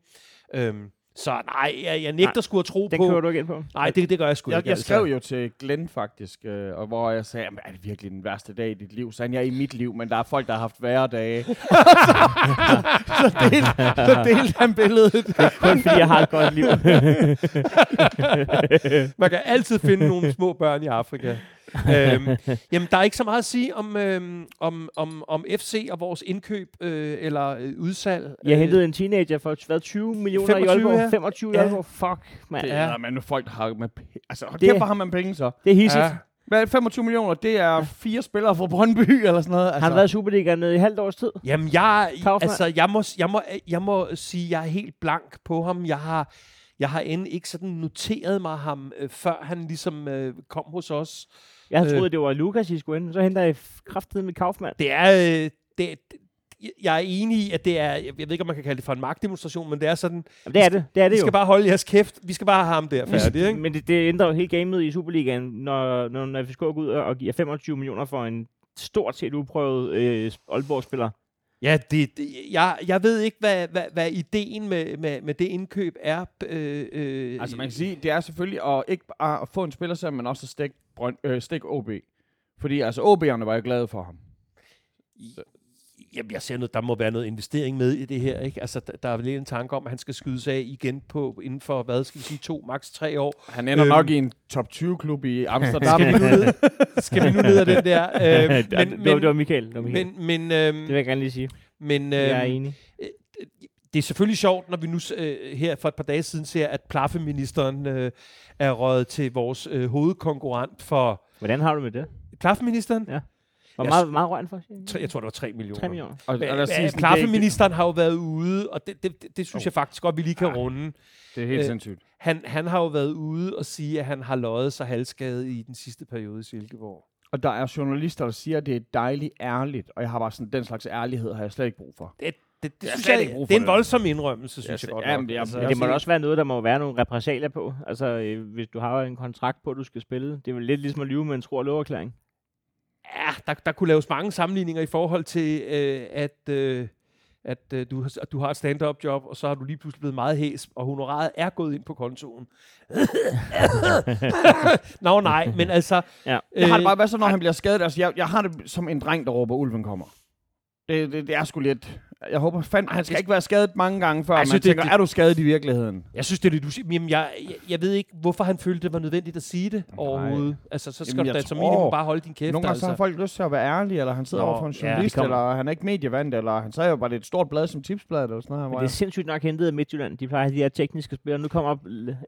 Øhm, så nej, jeg, jeg nægter Nej, sgu at tro Den på... kører du ikke ind på. Nej, det, det gør jeg sgu Jeg, ikke. jeg skrev jo til Glenn faktisk, øh, og hvor jeg sagde, "Jamen, er det virkelig den værste dag i dit liv? Så ja, i mit liv, men der er folk, der har haft værre dage. (laughs) så, så, delte, så delte han billedet. Kun fordi jeg har et godt liv. (laughs) Man kan altid finde nogle små børn i Afrika. (laughs) øhm, jamen, der er ikke så meget at sige om, øhm, om, om, om FC og vores indkøb øh, eller øh, udsalg. Jeg Øh, hentede en teenager for hvad, 20 millioner 25, i Aalborg. ja. 25 i Ja. Aalborg. Fuck, mand. Det er, men folk, der har med Altså, Det- kæft, har man penge så? det er hissigt. Ja. Ja. Hvad er det, 25 millioner? Det er fire spillere fra Brøndby, (laughs) eller sådan noget. Altså, Han har været i Superligaen i halvt års tid. Jamen, jeg, Kaufmann. altså, jeg, må, jeg, må, jeg må sige, jeg er helt blank på ham. Jeg har, jeg har end ikke sådan noteret mig ham, øh, før han ligesom øh, kom hos os. Jeg havde Øh. troet, det var Lukas, I skulle ind. Så henter jeg kraftet med Kaufmann. Det er... Øh, det, jeg er enig i, at det er, jeg ved ikke, om man kan kalde det for en magtdemonstration, men det er sådan, Jamen, det er det. Det er det vi jo. skal bare holde jeres kæft, vi skal bare have ham der færdig, ikke? Men det, det ændrer jo helt gamet i Superligaen, når, når, når FCK går ud og giver 25 millioner for en stort set uprøvet øh, Aalborg-spiller. Ja, det, det, jeg, jeg ved ikke, hvad, hvad, hvad ideen med, med, med det indkøb er. Øh, øh, Altså man kan sige, det er selvfølgelig at ikke bare at få en spiller sammen, men også at stikke, Brøn, øh, stikke OB. Fordi altså OB'erne var jo glade for ham. Jamen, jeg ser noget, der må være noget investering med i det her, ikke? Altså, der, der er vel en tanke om, at han skal skydes af igen på, inden for, hvad skal vi sige, to, maks tre år. Han ender Øhm. øhm, nok i en top 20-klub i (laughs) Amsterdam. Skal vi nu ned, skal vi nu ned af den der? (laughs) Øh, men, men, det, var, det var Michael. Det var Michael. men, men, det øhm, vil jeg gerne lige sige. men jeg er øhm, enig. det er selvfølgelig sjovt, når vi nu øh, her for et par dage siden ser, at plaffeministeren øh, er røget til vores øh, hovedkonkurrent for... Hvordan har du med det? Plaffeministeren? Ja. Hvor Jeg meget, meget røg han for? Tre, jeg tror, det var 3 millioner. 3 millioner. og, og sådan, Plaffeministeren har jo været ude, og det, det, det, det synes Oh. jeg faktisk godt, vi lige kan Ja. runde. det, er helt øh, sindssygt. Han, han har jo været ude og sige, at han har løjet sig halvskadet i den sidste periode i Silkeborg. Og der er journalister, der siger, at det er dejligt ærligt. Og jeg har bare sådan, den slags ærlighed har jeg slet ikke brug for. Det, det, det, Jeg synes slet jeg, ikke brug det er en voldsom indrømmelse, synes Jeg jeg godt ja, nok. men jeg- altså, Det må også være noget, der må være nogle repressalier på. Altså, øh, hvis du har en kontrakt på, at du skal spille. Det er vel lidt ligesom at lyve med en tro- og loverklæring. Ja, der, der kunne laves mange sammenligninger i forhold til, øh, at, øh, at øh, du, har- at du har et stand-up job, og så har du lige pludselig blevet meget hæs, og honoraret er gået ind på kontoen. Nå nej, men altså... Ja. Jeg har det bare hvad så, når han bliver skadet. Altså, jeg, jeg har det som en dreng, der råber, ulven kommer. Det, det, det er sgu lidt... Jeg håber fandme, han skal ikke være skadet mange gange før, Altså, man det- tænker, det- er du skadet i virkeligheden? Jeg synes, det er lidt usigt. Jamen, jeg, jeg, jeg ved ikke, hvorfor han følte, det var nødvendigt at sige det overhovedet. Altså, så skal Jamen, du da jeg som minimum bare holde din kæft. Nogle gange altså. så har folk lyst til at være ærlige, eller han sidder Nå, over for en ja, journalist, det kommer- eller han er ikke medievand, eller han sagde jo bare, det er et stort blad som tipsbladet, eller sådan noget. Men det er jeg- sindssygt nok hentet af Midtjylland. De plejer at have de her tekniske spillere. Nu kommer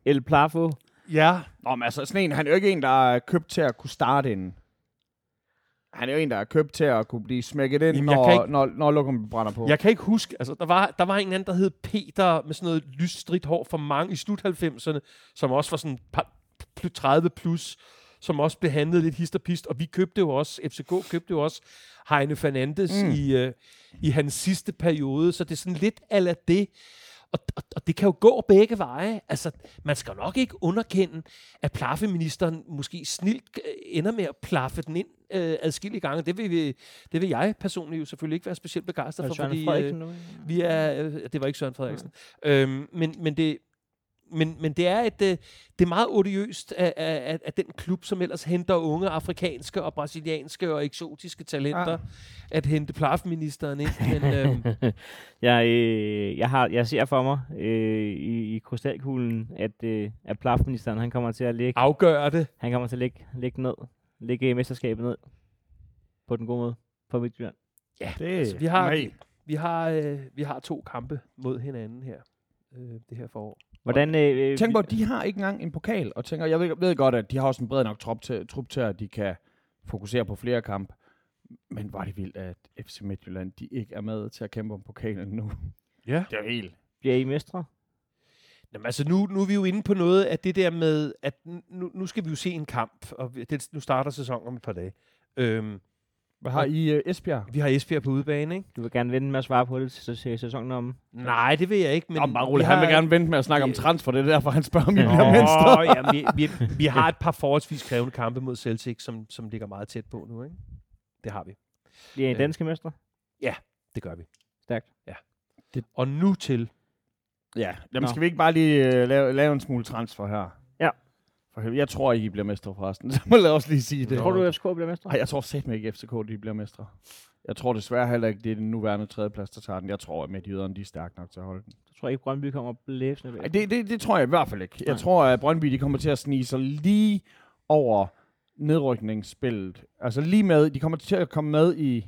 El Plafo. Ja, Nå, men altså, sådan en, han er jo ikke en, der er købt til at kunne starte inden. Han er jo en, der er købt til at kunne blive smækket ind, Jamen, når, ikke- når, når lukken brænder på. jeg kan ikke huske, altså der var, der var en anden, der hed Peter, med sådan noget lysstridt hår for mange i slut 90'erne, som også var sådan par, plus 30 plus, som også blev handlet lidt hist og pist, og vi købte jo også, FCK købte jo også Heine Fernandes mm. i, øh, i hans sidste periode, så det er sådan lidt ala det, og, og, og det kan jo gå begge veje. Altså, man skal nok ikke underkende, at plaffeministeren måske snilt øh, ender med at plaffe den ind øh, adskillige gange. Det vil, vi, det vil jeg personligt jo selvfølgelig ikke være specielt begejstret for, fordi... Øh, vi er, øh, det var ikke Søren Frederiksen. Øhm, men, men, det, men, men det er et, øh, det er meget odiøst af, af, af, af den klub, som ellers henter unge afrikanske og brasilianske og eksotiske talenter, Ja. at hente plafministeren ind. Men, øhm, (laughs) Jeg, øh, jeg, har, jeg ser for mig øh, i, i krystalkuglen, at, øh, at plafministeren, han kommer til at lægge, afgøre det. han kommer til at lægge, lægge ned, lægge mesterskabet ned på den gode måde for Midtjylland. Ja, det, altså, vi har- Nej. vi har, øh, vi har to kampe mod hinanden her, øh, det her forår. Hvordan, øh, Tænk på, at de har ikke engang en pokal, og tænker, jeg ved, ved godt, at de har også en bred nok trup til, trup til, at de kan fokusere på flere kampe. Men var det vildt, at FC Midtjylland, de ikke er med til at kæmpe om pokalen nu. Ja. Det er jo helt... bliver I mestre? Jamen, altså nu, nu er vi jo inde på noget af det der med, at nu, nu skal vi jo se en kamp, og det, nu starter sæsonen om et par dage. Øhm, Hvad har I uh, Esbjerg? vi har Esbjerg på udebane, ikke? Du vil gerne vente med at svare på det til, til sæsonen om. Nej, det vil jeg ikke. Men Nå, bare vi rolig. Han vil har- gerne vente med at snakke om vi- transfer. Det er derfor, han spørger, om I bliver venstre. ja, vi, vi, vi har et par forholdsvis krævende kampe mod Celtic, som, som ligger meget tæt på nu, ikke? Det har vi. Bliver I Øh. danske mestre? Det gør vi. Stærkt. Ja. Det- Og nu til... Ja, jamen Nå. skal vi ikke bare lige uh, lave, lave en smule transfer her? For helvede, jeg tror ikke, I bliver mestre forresten. (laughs) Så må jeg også lige sige det. Tror du, FCK bliver mestre? Nej, jeg tror sæt ikke, FCK de bliver mestre. Jeg tror desværre heller ikke, det er den nuværende tredjeplads, der tager den. Jeg tror, at Midtjyderne, de er stærke nok til at holde den. Jeg tror ikke, Brøndby kommer blæsende Ej, bag. det, det, det tror jeg i hvert fald ikke. Jeg Nej. tror, at Brøndby de kommer til at snige sig lige over nedrykningsspillet. Altså lige med, de kommer til at komme med i,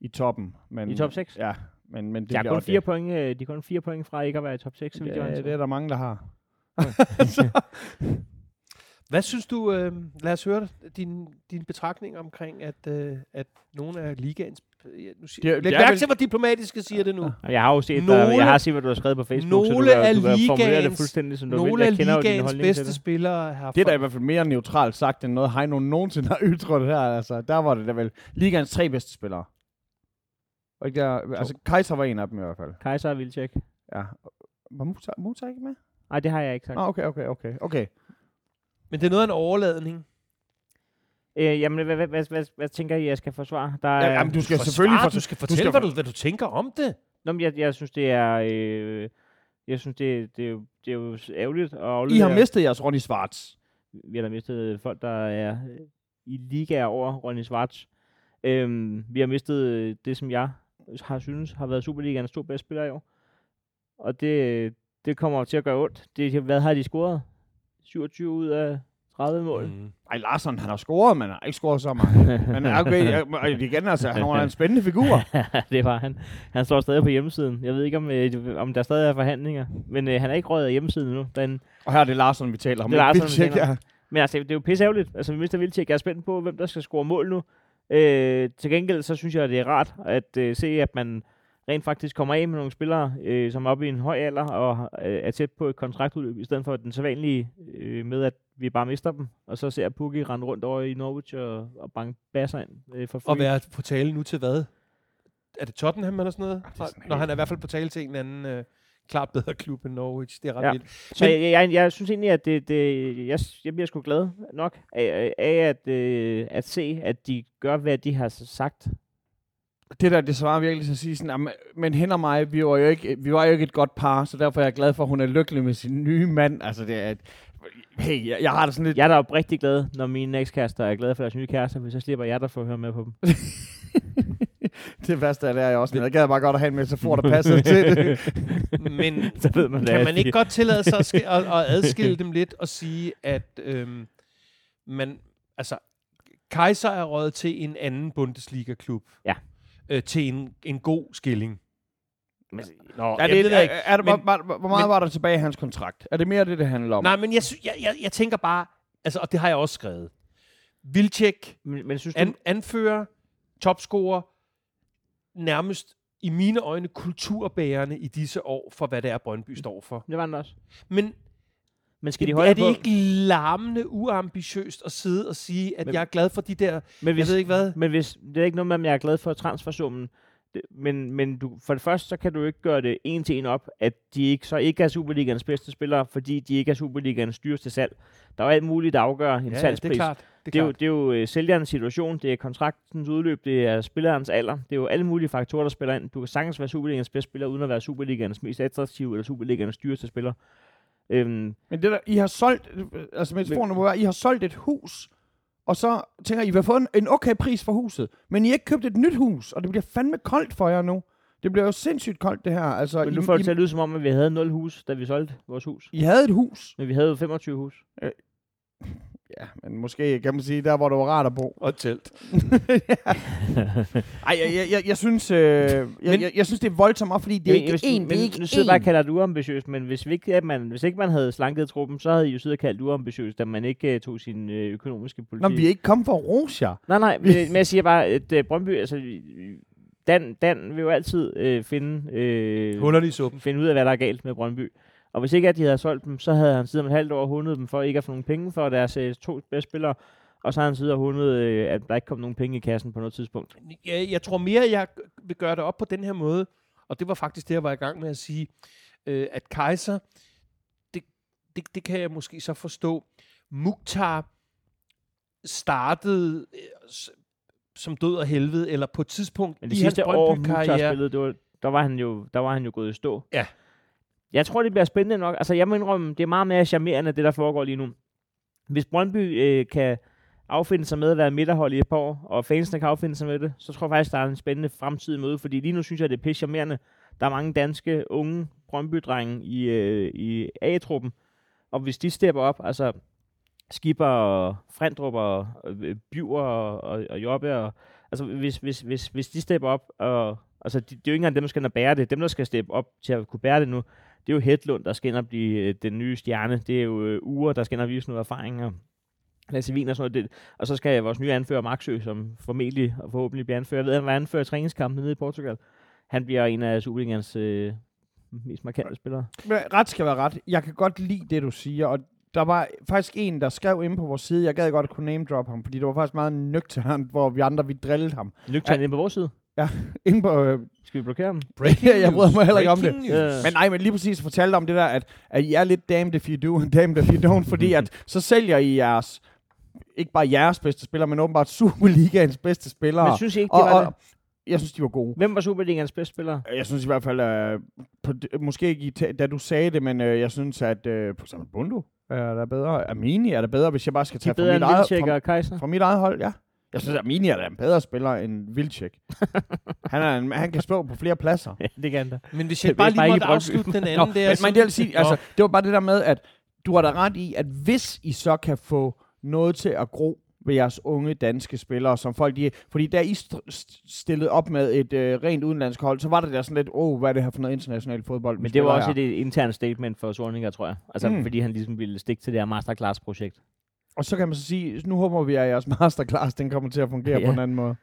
i toppen. Men, I top 6? Ja, men, men det De er kun fire point, øh, de er kun fire point fra ikke at være i top 6, så Ja, det er der mange, der har. (laughs) (laughs) Hvad synes du, øh, lad os høre din, din betragtning omkring, at, øh, at nogle af ligaens... Ja, nu siger, Det er- læg det mærke til, hvor diplomatisk jeg siger det nu. Jeg har jo set, Nogle- der, jeg har set, hvad du har skrevet på Facebook, så nogle du kan, du kan formulere det fuldstændig, som du Nogle vil. af Jeg kender jo din ligaens holdning til bedste det. spillere har Det er da i hvert fald mere neutralt sagt, end noget Heino nogensinde har ytret her. Altså, der var det da vel ligaens tre bedste spillere. Og ikke der, altså, Kaiser var en af dem i hvert fald. Kaiser og Vilcek. Ja. Var Musa, Musa ikke med? Nej, det har jeg ikke sagt. Ah, okay, okay, okay. okay. Men det er noget af en overladning. Øh, jamen, hvad, hvad, hvad, hvad, hvad tænker I, jeg skal forsvare? Der Ja, er, jamen, du skal Forsvar, selvfølgelig... du skal fortælle, skal hvad, for- du, hvad du tænker om det. Nå, men jeg, jeg synes, det er... Øh, jeg synes, det, det, er jo, det er jo ærgerligt. at I aflevere- har mistet jeres Ronny Schwartz. Vi har da mistet folk, der er øh, i ligaer over Ronny Schwartz. Øhm, vi har mistet øh, det, som jeg har synes har været Superligaens to bedste spillere i år. Og det, det kommer til at gøre ondt. Det, hvad har de scoret? 27 ud af 30 mål. Mm. Ej, Larsson, han har scoret, men han har ikke scoret så meget. (laughs) men okay, jeg, igen, altså, han var en spændende figur. (laughs) det var han. Han står stadig på hjemmesiden. Jeg ved ikke, om, øh, om der stadig er forhandlinger. Men øh, han er ikke røget af hjemmesiden nu. Den, Og her er det Larsson, vi taler om. Det er ikke Larsson, vi Vilcek, taler ja. Men altså, det er jo pisse ærgerligt. Altså, vi mister Vilcek. Jeg er spændt på, hvem der skal score mål nu. Øh, til gengæld, så synes jeg, det er rart at øh, se, at man rent faktisk kommer af med nogle spillere, øh, som er oppe i en høj alder og øh, er tæt på et kontraktudløb, i stedet for den sædvanlige øh, med, at vi bare mister dem, og så ser Pukki rende rundt over i Norwich og, og banke basser ind øh, for free. Og være på tale nu til hvad? Er det Tottenham eller sådan noget? det er sådan Når han er i hvert fald på tale til en anden øh, klart bedre klub end Norwich. Det er ret Ja. vildt. Så Men- jeg, jeg, jeg synes egentlig, at det, det, jeg, jeg bliver sgu glad nok af, af at, øh, at se, at de gør, hvad de har sagt. Det der, det svarer virkelig til at sige sådan, "Jamen, men hen og mig, vi var, jo ikke, vi var jo ikke et godt par, så derfor er jeg glad for, at hun er lykkelig med sin nye mand. Altså, det er, et- hey, jeg, jeg har det sådan lidt, Jeg er da oprigtig glad, når mine ekskærester er glade for deres nye kærester, hvis så slipper jeg der for at høre med på dem. (laughs) det værste er, det er jeg også, men jeg gad bare godt at have en metafor, der passer til det. (laughs) Men (laughs) så ved man kan man ikke godt tillade sig at, at, at adskille dem lidt og sige, at øhm, man, altså, Kaiser er røget til en anden Bundesliga-klub. Ja. Øh, til en, en god skilling. Men, Nå, er jeg det, ved er, ikke. er det, men- hvor, hvor, meget men- var der tilbage i hans kontrakt? Er det mere det, det handler om? Nej, men jeg, jeg, jeg, jeg tænker bare, altså, og det har jeg også skrevet. Vilcek, men, men synes du, an, anfører, topscorer, nærmest i mine øjne kulturbærende i disse år for, hvad det er, Brøndby står for. det var den også. Men Men skal de det, holde er det på? ikke larmende uambitiøst at sidde og sige, at Men- jeg er glad for de der, men jeg hvis, ved ikke hvad, Men hvis, det er ikke noget med, om jeg er glad for transfersummen. Det, men men du, for det første, så kan du ikke gøre det en til en op, at de ikke, så ikke er Superligaens bedste spillere, fordi de ikke er Superligaens dyreste salg. Der er alt muligt, der afgør en ja, det salgspris. er klart. Det er Det er, jo, det er jo øh, sælgerens situation, det er kontraktens udløb, det er spillerens alder. Det er jo alle mulige faktorer, der spiller ind. Du kan sagtens være Superligaens bedste spiller, uden at være Superligaens mest attraktive eller Superligaens dyreste spiller. Øhm, Men det der, I har solgt, altså metaforen må være, I har solgt et hus, og så tænker I, I vil få en, en okay pris for huset, men I har ikke købt et nyt hus, og det bliver fandme koldt for jer nu. Det bliver jo sindssygt koldt, det her. Altså, men nu får det til at lyde som om, at vi havde nul hus, da vi solgte vores hus. I havde et hus. Men vi havde jo 25 hus. Ja, men måske kan man sige, der hvor det var rart at bo. Og telt. (laughs) Ej, jeg, jeg, jeg, jeg synes, øh, jeg, Men- jeg, jeg synes, det er voldsomt op, fordi det er Men ikke hvis- en, men det er ikke Nu sidder bare og kalder det uambitiøst, men hvis, vi ikke, at man, hvis ikke man havde slanket truppen, så havde I jo siddet og kaldt det uambitiøst, da man ikke uh, tog sin uh, økonomiske politik. Nå, vi er ikke kommet for jer. Nej, nej, men, men jeg siger bare, at uh, Brøndby, altså, Dan, Dan vil jo altid uh, finde, Hullerne i suppen. finde ud af, hvad der er galt med Brøndby. Og hvis ikke at de havde solgt dem, så havde han siddet om et halvt år hundet dem for ikke at få nogen penge for deres uh, to bedste spillere. Og så har han siddet og hundet, uh, at der ikke kom nogen penge i kassen på noget tidspunkt. Jeg, jeg tror mere, jeg vil gøre det op på den her måde, og det var faktisk det, jeg var i gang med at sige, øh, at Kaiser, det, det, det kan jeg måske så forstå, Mukhtar startede øh, som død og helvede, eller på et tidspunkt Men det i hans sidste år, Mukhtar Brøndby-karriere, spillede, det var, der, var han jo, der var han jo gået i stå. Ja. Jeg tror, det bliver spændende nok. Altså, jeg må indrømme, det er meget mere charmerende, det der foregår lige nu. Hvis Brøndby øh, kan affinde sig med at være midterhold i et par år, og fansene kan affinde sig med det, så tror jeg faktisk, der er en spændende fremtid møde, fordi lige nu synes jeg, det er pisse charmerende. Der er mange danske unge Brøndby-drenge i, øh, i A-truppen, og hvis de stepper op, altså Skipper og Frendrup og øh, Bjur og, og, og Jobbe. Og, altså, hvis, hvis, hvis, hvis de stepper op, og, altså, de, det er jo ikke engang dem, der skal bære det. Dem, der skal steppe op til at kunne bære det nu, det er jo Hedlund, der skal ind og blive øh, den nye stjerne. Det er jo øh, Ure, der skal ind og vise noget erfaring. Og Lasse Wien og sådan noget. Det, og så skal vores nye anfører, Maxø, som formentlig og forhåbentlig bliver anfører. Jeg ved, han var anfører i træningskampen nede i Portugal. Han bliver en af Superligans øh, mest markante spillere. Men ret skal være ret. Jeg kan godt lide det, du siger, og der var faktisk en, der skrev ind på vores side, jeg gad godt at kunne name drop ham, fordi det var faktisk meget nøgternt, hvor vi andre, vi drillede ham. Lygte han ind på vores side. (laughs) Inde på, øh, Skal vi blokere ham? Ja, jeg bryder mig heller ikke om det. Breaking news. Ja. Men nej, men lige præcis fortalte om det der, at, at I er lidt damned if you do, and (laughs) damned if you don't, fordi at så sælger I jeres, ikke bare jeres bedste spiller, men åbenbart Superligaens bedste spillere. Men synes I ikke, det og, var og, jeg synes, de var gode. Hvem var Superligans bedste spiller? Jeg synes i hvert fald, øh, på, måske ikke, da du sagde det, men øh, jeg synes, at øh, for eksempel Bundu er der bedre. Amini er der bedre, hvis jeg bare skal tage fra mit, eget, fra, fra mit eget hold, ja. Jeg synes, at Amini er en bedre spiller end Vilcek. (laughs) han, er en, han kan spå på flere pladser. Ja, det kan han da. Men hvis Det jeg bare bare lige ikke måtte afslutte den (laughs) anden Nå, der. men, men det, vil sige, altså, det var bare det der med, at du har da ret i, at hvis I så kan få noget til at gro ved jeres unge danske spillere, som folk de... Fordi da I st- st- stillede op med et øh, rent udenlandsk hold, så var det der sådan lidt, åh, oh, hvad er det her for noget international fodbold? Men det var også her?" et internt statement for Sorninger, tror jeg. Altså, mm. fordi han ligesom ville stikke til det her masterclass-projekt. Og så kan man så sige, nu håber vi, at jeres (laughs) masterclass, den kommer til at fungere Ja. på en anden måde.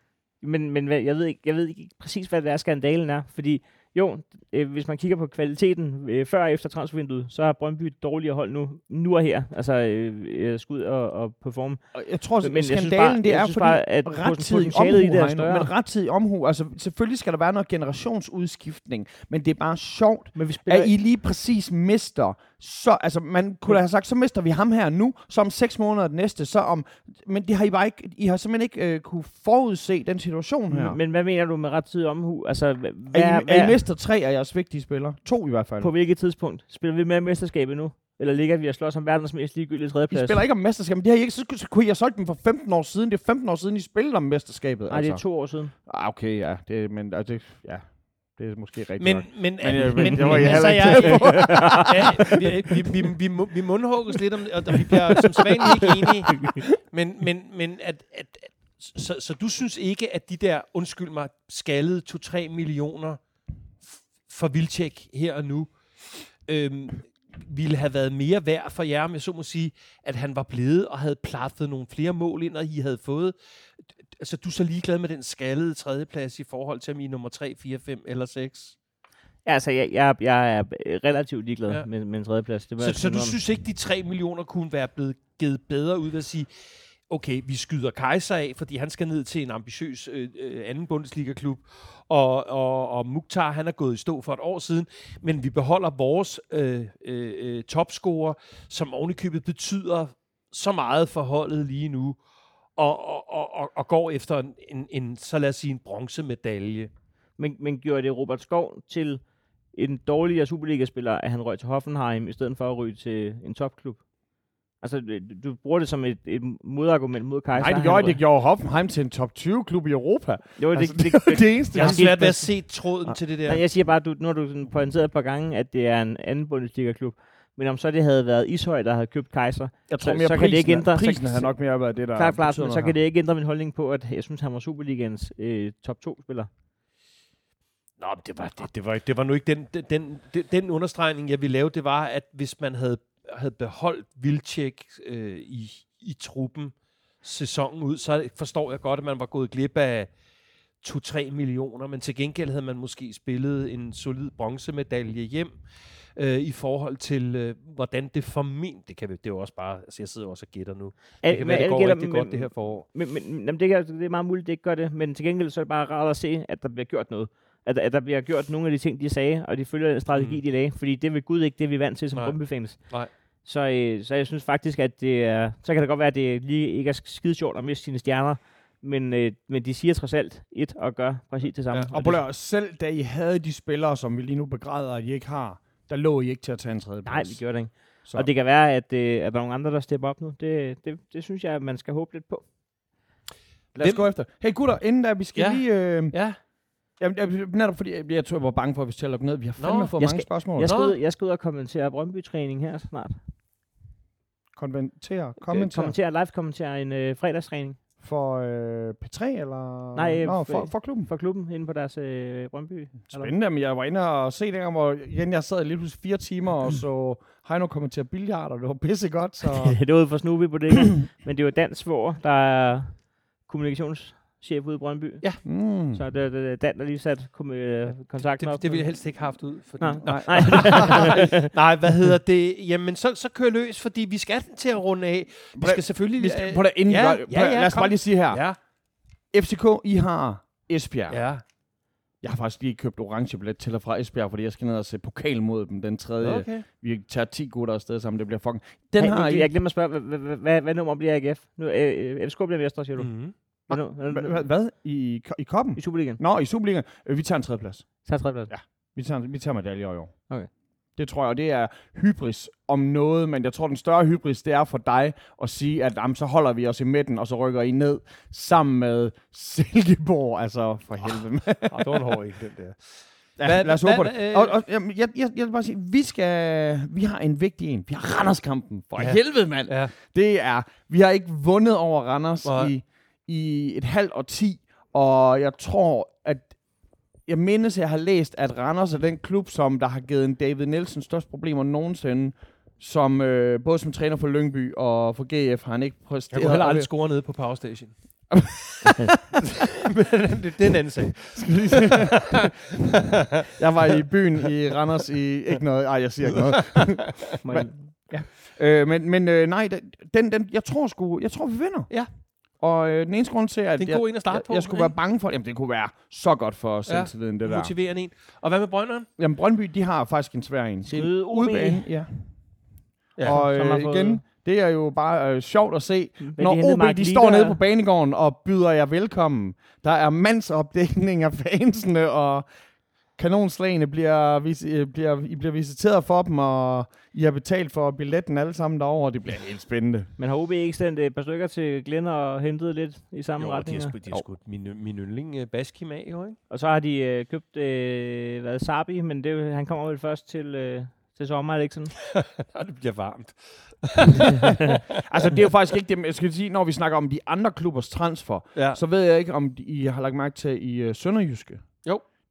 Men, men jeg, ved ikke, jeg ved ikke præcis, hvad det er, skandalen er. Fordi jo, øh, hvis man kigger på kvaliteten øh, før og efter transfervinduet, så er Brøndby et dårligere hold nu, nu og her. Altså, øh, øh, skud og, og performe. Og jeg tror, Men men skandalen, bare- det er, fordi bare, at rettidig potentialet i omhu, det er større. men rettidig omhu, altså selvfølgelig skal der være noget generationsudskiftning, men det er bare sjovt, Men vi spiller, at I lige præcis mister, så, altså man kunne da have sagt, så mister vi ham her nu, så om seks måneder den næste, så om, men det har I bare ikke, I har simpelthen ikke øh, kunne forudse den situation her. men, hvad mener du med rettidig omhu? Altså, hvad, at, I, hvad, at I mister tre af jeres vigtige spillere. To i hvert fald. på hvilket tidspunkt? Spiller vi med i mesterskabet nu? Eller ligger vi og slås om verdens mest ligegyldige I tredjeplads? spiller ikke om mesterskabet, men det har I ikke, så, så kunne I have solgt dem for 15 år siden. Det er 15 år siden, I spillede om mesterskabet. Nej, det er altså. to år siden. Ah, okay, ja. Det, men altså, det, ja, det er måske rigtigt Men, nok. men, Men, øh, men men, det var men jeg altså, heller jeg, ikke (laughs) ja, vi, vi, vi, vi, vi mundhugges lidt om det, og vi bliver som sædvanligt ikke enige. Men, men, men at, at, at, så, så du synes ikke, at de der, undskyld mig, skaldede 2-3 millioner for Vilcek her og nu, øhm, ville have været mere værd for jer, med så må sige, at han var blevet og havde plaffet nogle flere mål ind, og I havde fået. Altså, du er så ligeglad med den skaldede tredjeplads i forhold til, er nummer 3, 4, 5 eller 6? Ja, altså, jeg, jeg, jeg er relativt ligeglad Ja. med, med en tredjeplads. Det Så, så du om. synes ikke, de 3 millioner kunne være blevet givet bedre ud ved at sige, okay, vi skyder Kaiser af, fordi han skal ned til en ambitiøs øh, øh, anden Bundesliga-klub, og, og, og Mukhtar, han er gået i stå for et år siden, men vi beholder vores øh, øh, øh, topscorer, som ovenikøbet betyder så meget for holdet lige nu, og, og, og, og, går efter en, en, en, så lad os sige, en bronzemedalje. Men, men gjorde det Robert Skov til en dårligere Superliga-spiller, at han røg til Hoffenheim, i stedet for at ryge til en topklub? Altså, du- bruger det som et, et modargument mod Kaiser. Nej, det Han gjorde, det gjorde Hoffenheim til en top 20-klub i Europa. Jo, det, Altså, det, det, det, (laughs) det, det eneste. Jeg har svært ved at se tråden til det der. Nej, jeg siger bare, du, nu har du sådan pointeret et par gange, at det er en anden Bundesliga-klub. Men om så det havde været Ishøj, der havde købt Kaiser, Jeg tror så- mere, så kan det ikke ændre- prisen så- havde nok mere været det, der klart, klart, men så kan det ikke ændre min holdning på, at jeg synes, han var Superligans øh, top 2-spiller. Nå, men det var, det, det, var, det var nu ikke den, den, den, den, den understregning, jeg ville lave. Det var, at hvis man havde, havde beholdt Vilcek øh, i, i truppen sæsonen ud, så forstår jeg godt, at man var gået glip af 2-3 millioner, men til gengæld havde man måske spillet en solid bronzemedalje hjem øh, i forhold til, øh, hvordan det formentlig, det kan vi, det er jo også bare, altså jeg sidder også og gætter nu. Det kan være, det går rigtig godt det her forår. Men, men, jamen, det, kan, det er meget muligt, det ikke gør det, men til gengæld så er det bare rart at se, at der bliver gjort noget. At, at der bliver gjort nogle af de ting, de sagde, og de følger den strategi, Mm. de lagde. Fordi det vil Gud ikke, det vi er vant til som. Brøndby-fans. Nej. Så, øh, så jeg synes faktisk, at det er, så kan det godt være, at det lige ikke er skide sjovt at miste sine stjerner, men, øh, men de siger trods alt et og gør præcis det samme. Ja, Og prøv selv da I havde de spillere, som vi lige nu begræder, at I ikke har, der lå I ikke til at tage en tredje Nej, vi gjorde det ikke. Så. Og det kan være, at, øh, at der er nogle andre, der stepper op nu. Det, det, det synes jeg, at man skal håbe lidt på. Lad os Hvem- gå efter. Hey gutter, inden da, vi skal Ja. lige... Øh, Ja, jamen, jeg, netop fordi, jeg, jeg tror, jeg var bange for, at vi skal lukke ned. Vi har Nå, fandme fået jeg mange skal- spørgsmål. Jeg skal, Nå. ud, jeg skal ud og kommentere Brøndby-træning her snart. konventere, Kommentere. kommentere kommentere, live kommentere en øh, fredagstræning for øh, P3 eller? Nej, øh, Nå, f- for, for klubben. for klubben inde på deres øh, Brøndby. Eller- Spændende, men jeg var inde og se dengang, hvor igen, jeg sad lige pludselig fire timer og så Heino kommentere billard, og det var pisse godt, så... (laughs) det var ude for Snoopy på det, men det var Dan Svår, der er kommunikationschef ude i Brøndby. Ja. Mm. Så det, det, det Dan, der lige sat kom, øh, kontakten op. Det, det ville jeg helst ikke have haft ud. Fordi, Nå, nej. nej. (laughs) nej, hvad hedder det? Jamen, så, så kør løs, fordi vi skal til at runde af. Vi skal selvfølgelig... Vi skal, øh, prøv at inden ja, ja, ja, lad os kom. bare lige sige her. Ja, FCK, I har Esbjerg. ja. Jeg har faktisk lige købt orange billet til og fra Esbjerg, fordi jeg skal ned og se pokal mod dem den tredje. Okay. Vi tager 10 gutter afsted sammen, det bliver fucking... Den Den har jeg, glemmer at spørge, hvad, hvad, hvad, hvad, hvad nummer bliver AGF? Nu, øh, øh, FCK bliver mestre, siger du? Hvad, hvad, Hva- hvad, hva- Hvad? I, I koppen? I Superligaen? Nå, i Superligaen. Øh, Vi tager en tredjeplads. Så er tredje plads. Ja. Vi tager, vi tager medaljer i år. Okay. Det tror jeg, og det er hybris om noget, men jeg tror, den større hybris, det er for dig at sige, at jamen, så holder vi os i midten, og så rykker I ned sammen med Silkeborg. Altså, for helvede. mand. Oh, det var en hård den der. (laughs) Ja, Hvad- lad os håbe på det. øh, Og, og, jamen, jeg, jeg, jeg vil bare sige, vi skal, vi har en vigtig en. Vi har Randerskampen. For Ja. helvede, mand. Ja. Det er, vi har ikke vundet over Randers Nej. i, i et halvt og ti, og jeg tror, at jeg mindes, at jeg har læst, at Randers er den klub, som der har givet en David Nielsen størst problemer nogensinde, som øh, både som træner for Lyngby og for GF har han ikke Jeg præsteret. kunne heller aldrig score nede på Power Station. Det, det er en anden sag. (laughs) jeg var i byen i Randers i ikke noget. Ej, jeg siger ikke noget. (laughs) Men- (laughs) jeg- Øh, men men øh, nej, den- den, den, jeg tror sgu, jeg tror vi vinder. Ja. Og øh, den eneste grund til, at Det er en jeg, god en at starte jeg, på, jeg skulle ikke? være bange for, jamen det kunne være så godt for selvtilliden, det der. Motiverende en. Og hvad med Brønderen? Jamen Brøndby, de har faktisk en svær en. Det er udebane, ja. Ja, og øh, igen, det er jo bare øh, sjovt at se, Men når de OB de står nede på banegården og byder jer velkommen. Der er mandsopdækning af fansene, og kanonslagene bliver, vis- øh, bliver, I bliver visiteret for dem, og I har betalt for billetten alle sammen derovre, og det bliver helt spændende. Men har OB ikke sendt et par stykker til Glenn og hentet lidt i samme Jo, de retning? har, sgu, de har skudt min, min yndling uh, Baskim af, jo, ikke? Og så har de øh, købt øh, hvad, Sabi, men det, er jo- han kommer vel først til, øh, til sommer, er det ikke sådan? (laughs) Ja, det bliver varmt. (laughs) Altså, det er jo faktisk ikke det, jeg skal sige, når vi snakker om de andre klubbers transfer, Ja. så ved jeg ikke, om de, I har lagt mærke til i uh, Sønderjyske.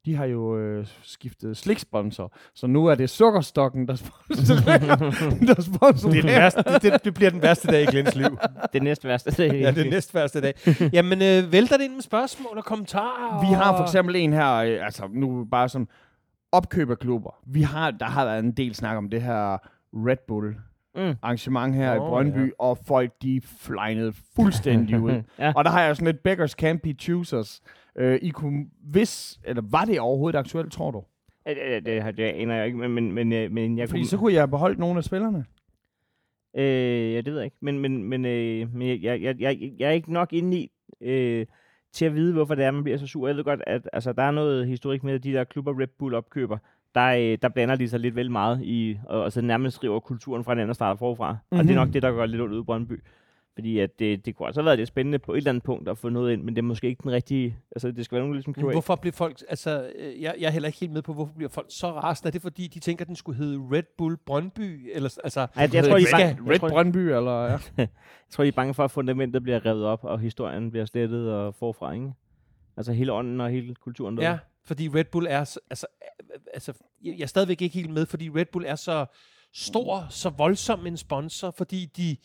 De har jo øh, skiftet sliksponsor, så nu er det sukkerstokken, der sponsorerer. (laughs) der sponsorerer. Det, er den værste, det, det, det bliver den værste dag i Glens liv. (laughs) det næste værste. Det, Ja, det er næst værste dag. Jamen, øh, vælter det ind med spørgsmål og kommentarer? Vi har for eksempel en her, øh, altså nu bare som opkøb af klubber. Vi har, der har været en del snak om det her Red Bull Mm. arrangement her i Nå, Brøndby, ja. og folk de flejnede fuldstændig (laughs) ud. ja. Og der har jeg sådan lidt beggars can't be choosers. Øh, I kunne, hvis, eller var det overhovedet aktuelt, tror du? Det, det, det aner jeg ikke, men, men, men, øh, men jeg Fordi kunne... så kunne jeg have beholdt nogle af spillerne. Øh, ja, det ved jeg ikke. Men, men, men, øh, men jeg, jeg, jeg, jeg, jeg er ikke nok inde i øh, til at vide, hvorfor det er, man bliver så sur. Jeg ved godt, at altså, der er noget historik med, at de der klubber Red Bull opkøber. Der, øh, der blander de sig lidt vel meget i, og, og så nærmest skriver kulturen fra den og starter forfra. Mm-hmm. Og det er Mhm. nok det, der går lidt ondt ude i Brøndby. Fordi at det, det kunne også have været lidt spændende på et eller andet punkt at få noget ind, men det er måske ikke den rigtige... Altså, det skal være nogen ligesom Men QA. Hvorfor bliver folk, altså, øh, jeg, jeg er heller ikke helt med på, hvorfor bliver folk så rasende? Er det fordi, de tænker, at den skulle hedde Red Bull Brøndby? Eller, altså, Ej, jeg, jeg, tror, er Red- bange, jeg, Red tror, Brøndby, eller... Ja. (laughs) jeg tror, de er bange for, at fundamentet bliver revet op, og historien bliver slettet og forfra, ikke? Altså hele ånden og hele kulturen der. ja, fordi Red Bull er, altså, altså, jeg er stadigvæk ikke helt med, fordi Red Bull er så stor, så voldsom en sponsor, fordi de,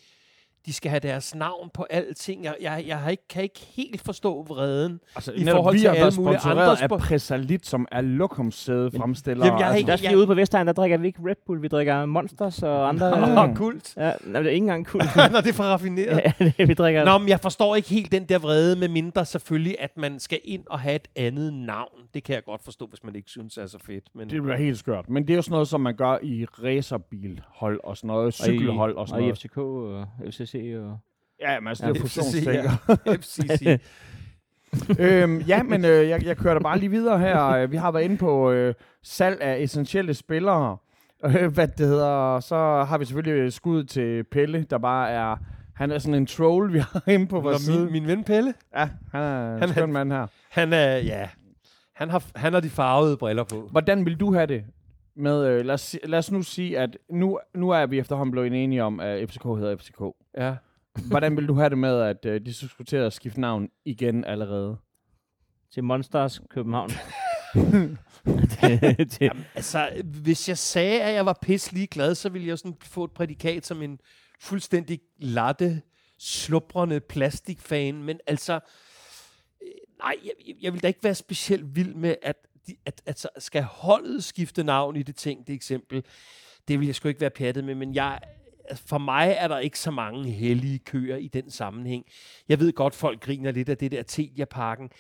de skal have deres navn på alting. Jeg, jeg, jeg har ikke, kan ikke helt forstå vreden. Altså, I netop forhold vi til har været alle mulige sponsoreret andre af spo- Presalit, som er lokumssæde fremstiller. Jamen, jeg er altså, ikke- Der skal vi ude på Vestegn, der drikker vi ikke Red Bull, vi drikker Monsters og andre. (laughs) Åh, oh, kult. Ja, nej, det er ikke engang cool. (laughs) Nå, det er for raffineret. ja, det, vi drikker... Nå, men jeg forstår ikke helt den der vrede, med mindre selvfølgelig, at man skal ind og have et andet navn. Det kan jeg godt forstå, hvis man ikke synes er så fedt. Men Det bliver helt skørt. Men det er jo sådan noget, som man gør i racerbilhold og sådan noget, cykelhold og sådan og i noget. FCK og FCC og... Ja, men altså, Ja, det er FCC, fusionstænker. (laughs) FCC. (laughs) øhm, ja, men øh, jeg, jeg kører da bare lige videre her. Øh, Vi har været inde på øh, salg af essentielle spillere. Øh, hvad det hedder. Så har vi selvfølgelig skud til Pelle, der bare er... Han er sådan en troll, vi har inde på vores side. min, min ven Pelle, Ja, han er Han en er- skøn mand her. han er, ja, han har, han har de farvede briller på. Hvordan vil du have det? Med, øh, lad, os, si- lad os nu sige, at nu, nu er vi efterhånden blevet enige om, at FCK hedder FCK. Ja. Hvordan vil du have det med, at øh, de skulle til at skifte navn igen allerede? Til Monsters København. (laughs) det, det, Altså, hvis jeg sagde, at jeg var pisselig glad, så ville jeg sådan få et prædikat som en fuldstændig latte, slubrende plastikfan. Men altså, øh, nej, jeg- jeg vil da ikke være specielt vild med, at, de, at, at skal holdet skifte navn i det ting, det eksempel. Det vil jeg sgu ikke være pjattet med, men jeg, for mig er der ikke så mange hellige køer i den sammenhæng. Jeg ved godt, folk griner lidt af det der Telia-parken.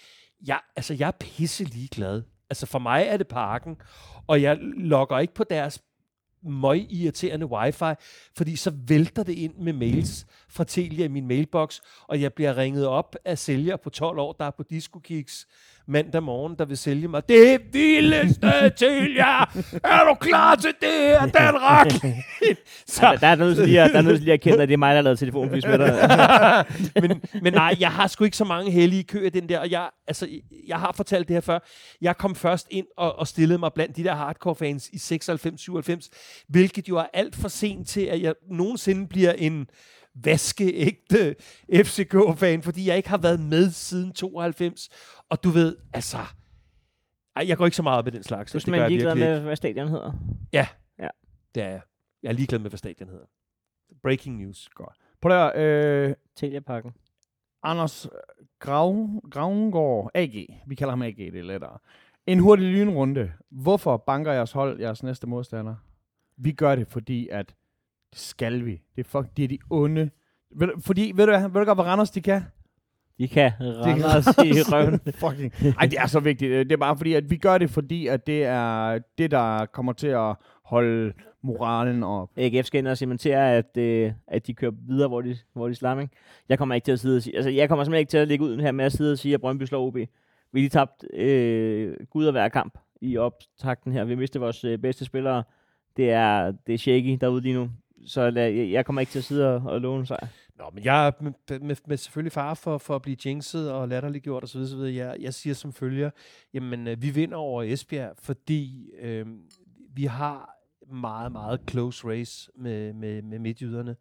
Jeg, altså, jeg er pisse ligeglad. Altså, for mig er det parken, og jeg logger ikke på deres møg irriterende wifi, fordi så vælter det ind med mails fra Telia i min mailbox, og jeg bliver ringet op af sælger på 12 år, der er på DiscoKicks, mandag morgen, der vil sælge mig det vildeste (laughs) Telia! Er du klar til det her, Dan Racklin? (laughs) så, der, der er nødt til lige der er nødt til lige at kende, at det er mig, der har lavet telefonfis med dig. (laughs) men, men nej, jeg har sgu ikke så mange hellige køer den der, og jeg, altså, jeg har fortalt det her før. Jeg kom først ind og, og stillede mig blandt de der hardcore fans i 96-97, hvilket jo er alt for sent til, at jeg nogensinde bliver en vaskeægte FCK-fan, fordi jeg ikke har været med siden 92. Og du ved, altså... Ej, jeg går ikke så meget op i den slags. Du er det gør simpelthen ligeglad med, hvad stadion hedder. Det er jeg. Jeg er ligeglad med, hvad stadion hedder. Breaking news. Prøv der, øh, Telia-pakken. Anders Grav, Gravengård, AG. Vi kalder ham AG, det er lettere. En hurtig lynrunde. Hvorfor banker jeres hold jeres næste modstander? Vi gør det, fordi at det skal vi. Det er, fuck, det er de onde. Ved, du- fordi, ved du, hvad- ved du godt, hvad Randers de kan? De kan rende os i røven. (laughs) Fucking. Ej, det er så vigtigt. Det er bare fordi, at vi gør det, fordi at det er det, der kommer til at holde moralen op. AGF skal ind og cementere, at, øh, at de kører videre, hvor de, hvor de ikke? Jeg kommer ikke til at sidde og sige, altså jeg kommer simpelthen ikke til at lægge ud her med at sidde og sige, at Brøndby slår OB. Vi har tabt øh, gud og hver kamp i optakten her. Vi mistede vores øh, bedste spillere. Det er, det er shaky derude lige nu. Så lad, jeg, jeg kommer ikke til at sidde og, og låne sig. Nå, men jeg er med, med, med selvfølgelig far for, for at blive jinxet og latterliggjort osv. videre. Jeg, jeg siger som følger, jamen øh, vi vinder over Esbjerg, fordi øh, vi har meget, meget close race med, med, med midtjyderne.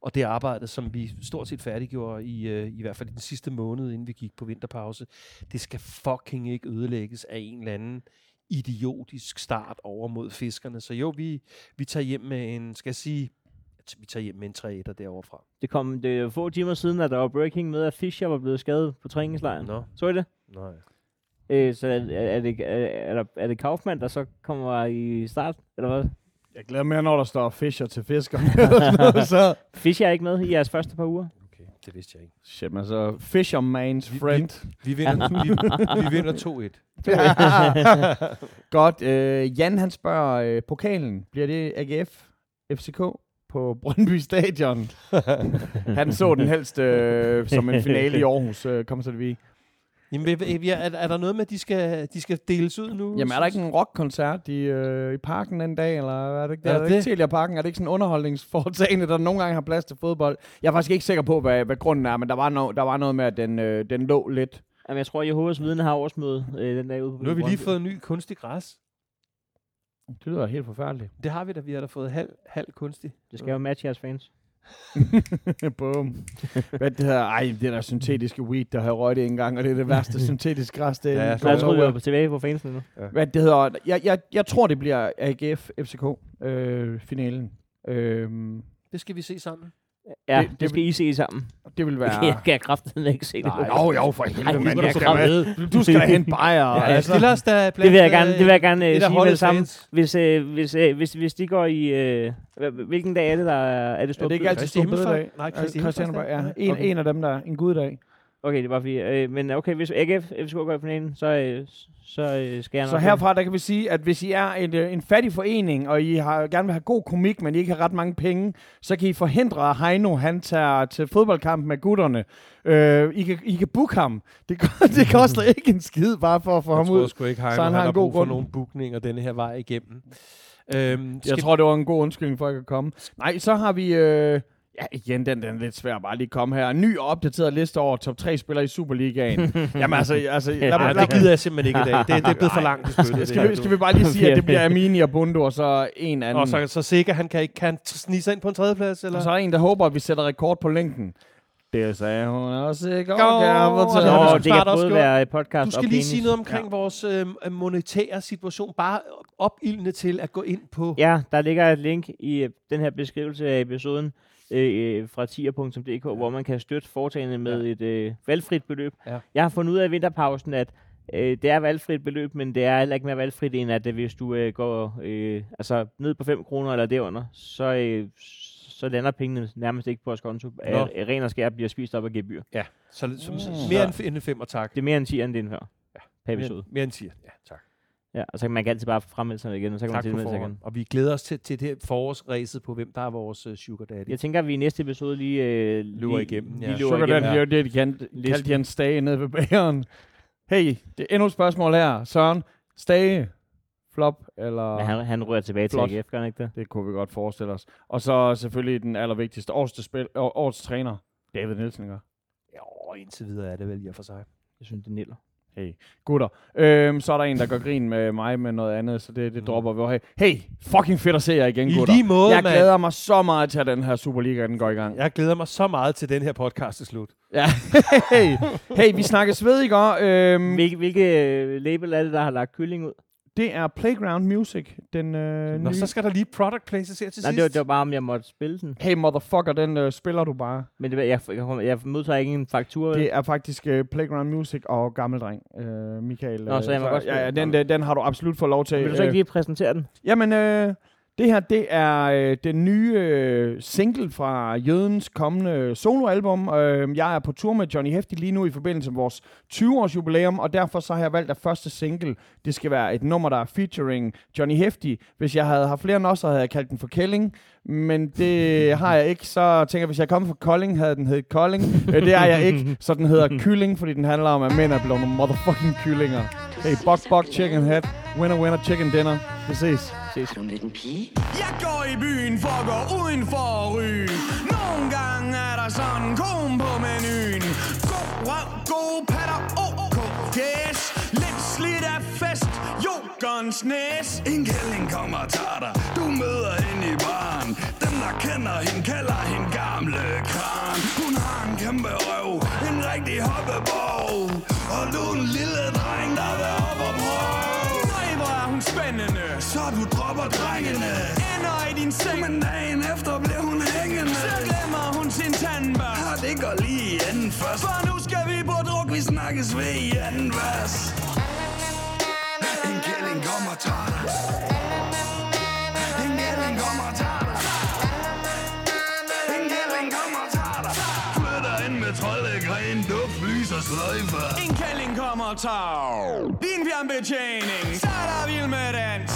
Og det arbejde, som vi stort set færdiggjorde i, øh, i hvert fald den sidste måned, inden vi gik på vinterpause, det skal fucking ikke ødelægges af en eller anden idiotisk start over mod fiskerne. Så jo, vi, vi tager hjem med en, skal jeg sige, vi tager hjem med en 3 1 derovre fra. Det kom det er få timer siden, at der var breaking med, at Fischer var blevet skadet på træningslejren. Nå, Så I det? nej. Øh, så er, er, det, er, er, der, er det Kaufmann, der så kommer i start? Eller hvad? Jeg glæder mig, når der står Fischer til fisker. så. (laughs) Fischer er ikke med i jeres første par uger. Okay, det vidste jeg ikke. Shit, man, så Fisherman's Vi- friend. Vi vinder, vi, vi (laughs) vinder 2-1. (laughs) Godt. Øh, Jan, han spørger, øh, pokalen, bliver det AGF FCK på Brøndby Stadion? (laughs) han så den helst øh, som en finale i Aarhus. Øh, kom så det vi. Jamen, er, er der noget med, at de skal, de skal deles ud nu? Jamen, er der ikke en rockkoncert i, øh, i parken den dag, eller er det ikke, Er er der det ikke det? Telia Parken? Er det ikke sådan en underholdningsforetagende, der nogle gange har plads til fodbold? Jeg er faktisk ikke sikker på, hvad, hvad grunden er, men der var, no, der var noget med, at den, øh, den lå lidt. Jamen, jeg tror, at Jehovas vidne har årsmøde øh, den dag ude på Nu har vi lige fået en ny kunstig græs. Det lyder helt forfærdeligt. Det har vi da. Vi har da fået halv, halv kunstig. Det skal jo matche jeres fans. (laughs) Bum. Hvad det hedder? Ej, det der syntetiske weed, der har røget det engang, og det er det værste (laughs) syntetiske græs. Det er Ja, jeg troede, vi på tilbage på fansene nu. Hvad det hedder? Jeg, jeg, jeg tror, det bliver AGF FCK øh, finalen. Øhm, Det skal vi se sammen. Ja, Det- det, det det skal I se sammen. det vil Ja. være... (laughs) Jeg kan kraften ikke se det. Nej, jo, jo, for helvede, mand. det Jeg skal du med. Du skal da hente bajer. Ja, altså. stiller os da Det vil jeg gerne, det vil jeg gerne øh, af sige med det samme. Hvis, øh, hvis, øh, hvis, hvis de går i... Øh, hvilken dag er det, der er, er det Er stort? det ikke altid Kristi stor Himmelfart? bededag? Nej, Christian Himmelfartsdag. ja. En, Okay. en af dem, der er en guddag. Okay, det var fordi... Øh, men okay, hvis AGF FCK går i finalen, så, øh, så øh, skal jeg. Så herfra, der kan vi sige, at hvis I er en, øh, en fattig forening, og I har, gerne vil have god komik, men I ikke har ret mange penge, så kan I forhindre, at Heino han tager til fodboldkamp med gutterne. Øh, I, kan, I kan booke ham. Det, (laughs) det koster ikke en skid, bare for at få Jeg ham tror ud. sgu ikke, så Heino, han han, har har en god brug for grund. nogle bookninger denne her vej igennem. Øhm, Jeg tror, det var en god undskyldning for, at jeg kan komme. Nej, så har vi... Øh, Ja, igen, den, den er lidt svær at bare lige komme her. En ny og opdateret liste over top 3 spillere i Superligaen. (laughs) Jamen altså, altså lad, Ja, det gider jeg simpelthen ikke i dag. Det, det er blevet for langt. Det spil, det skal, vi, skal vi bare lige sige, at det (laughs) bliver Amini og Bundo, og så en anden. Og så, så sikker, han kan ikke kan snige sig ind på en tredjeplads, eller? og så er en, der håber, at vi sætter rekord på længden. Det sagde hun også i går, Nå, det kan også både være podcast Du skal lige sige noget omkring ja. vores øh, monetære situation. Bare opildne til at gå ind på... Ja, der ligger et link i øh, den her beskrivelse af episoden øh, fra tier.dk, hvor man kan støtte foretagende med et øh, valgfrit beløb. Ja. Jeg har fundet ud af i vinterpausen, at øh, det er valgfrit beløb, men det er heller ikke mere valgfrit end, at øh, hvis du øh, går øh, altså ned på 5 kroner eller derunder, så, øh, så lander pengene nærmest ikke på vores konto. Nå. Øh, ren og skær bliver spist op af gebyr. Ja, så, så, så Mm. mere end, en femmer, tak. Det er mere end 10 end det er før. Ja. Per episode. Mere, mere end 10. Ja, tak. Ja, og så kan man altid bare fremmelde sig igen, og så kan Tak man tilmelde sig igen. Og vi glæder os til, til det forårsræset på, hvem der er vores uh, sugar daddy. Jeg tænker, at vi i næste episode lige... Øh, Løber lige, igennem, Lige ja. løber Sugar. Daddy, det er jo det, de kan, kaldte Jens Stage nede ved bageren. Hey, det er endnu et spørgsmål her. Søren, Stage, flop, eller... Men han, han rører tilbage Flot. til AGF, gør han ikke det? Det kunne vi godt forestille os. Og så selvfølgelig den allervigtigste, årets, spil, årets træner, David Nielsen. Ikke? Jo, indtil videre er det vel i og for sig. Jeg synes, det niller. Hey, gutter. Øhm, så er der en, der gør grin med mig med noget andet, så det, det Mm. dropper vi over. Hey, hey, fucking fedt at se jer igen, I gutter. lige måde, jeg mand. glæder mig så meget til, at den her Superliga, den går i gang. Jeg glæder mig så meget til den her podcast til slut. Ja. (laughs) hey, hey, vi snakkes ved i går. Øhm, Hvilke, hvilke øh, label er det, der har lagt kylling ud? Det er Playground Music, den øh, Nå, nye. så skal der lige product places her til Nej, sidst. det var, det var bare, om jeg måtte spille den. Hey, motherfucker, den øh, spiller du bare. Men det, jeg, jeg, jeg modtager ikke en faktur. Det er faktisk uh, Playground Music og Gammeldreng, uh, Michael. Nå, så jeg må godt ja, ja, spille. den, den, den har du absolut fået lov til. Vil du så Øh, ikke lige præsentere den? Jamen, øh, det her, det er øh, den nye øh, single fra Jødens kommende soloalbum. Øh, jeg er på tur med Johnny Hefti lige nu i forbindelse med vores 20-års jubilæum, og derfor så har jeg valgt, at første single, det skal være et nummer, der er featuring Johnny Hefti. Hvis jeg havde haft flere end os, så havde jeg kaldt den for Kelling, men det har jeg ikke. Så tænker jeg, hvis jeg kom fra Kolding, havde den heddet Kolding. Øh, det er jeg ikke, så den hedder Kylling, fordi den handler om, at mænd er blevet nogle motherfucking kyllinger. Hey, buck, buck, chicken head, winner, winner, chicken dinner. Vi ses. Ses. Er du med den pige? Jeg går i byen for at gå uden for at ryge. Nogle gange er der sådan en kom på menuen. God røv, gode patter, ok, yes. Lidt slidt af fest, yoghurtens næs. En kælling kommer og tager dig Du møder hende i baren Dem der kender hende kalder hende gamle kran Hun har en kæmpe røv En rigtig hoppeborg Og du er en lille dreng der vil op hun spændende. Så du dropper drengene Ender i din seng. Men dagen efter bliver hun hængende Så glemmer hun sin tandbørste. Og det går lige i anden først For nu skal vi på druk. Vi snakkes ved i anden vers En kælling kommer og tager dig En kælling kommer og tager dig En kælling kommer og tager dig Flytter ind med troldegren, duft, lys og sløjfer Og tager din fjernbetjening. Så er der vild med dans.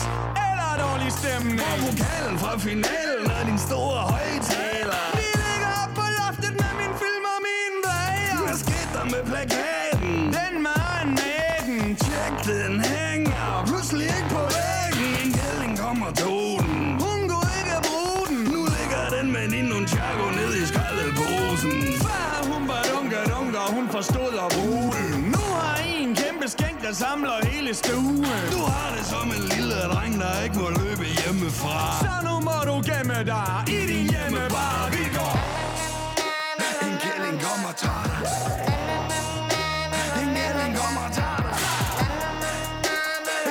Eller dårlig stemning. Og pokalen fra finalen er din store højtaler Vi ligger op på loftet med min film og min drejer. Hvad skete der med plakaten? Den mand med den. Tjek, den hænger pludselig ikke på væggen En kælling kommer og tog den Hun kunne ikke bruge den. Nu ligger den med din nunchaku ned i skraldeposen Før hun var dunke dunke, og hun forstod at bruge der samler hele stuen. Du har det som en lille dreng, der ikke må løbe hjemmefra Så nu må du gemme dig i din hjemmebar. Vi går En kælling kommer og tager dig En kælling kommer og tager dig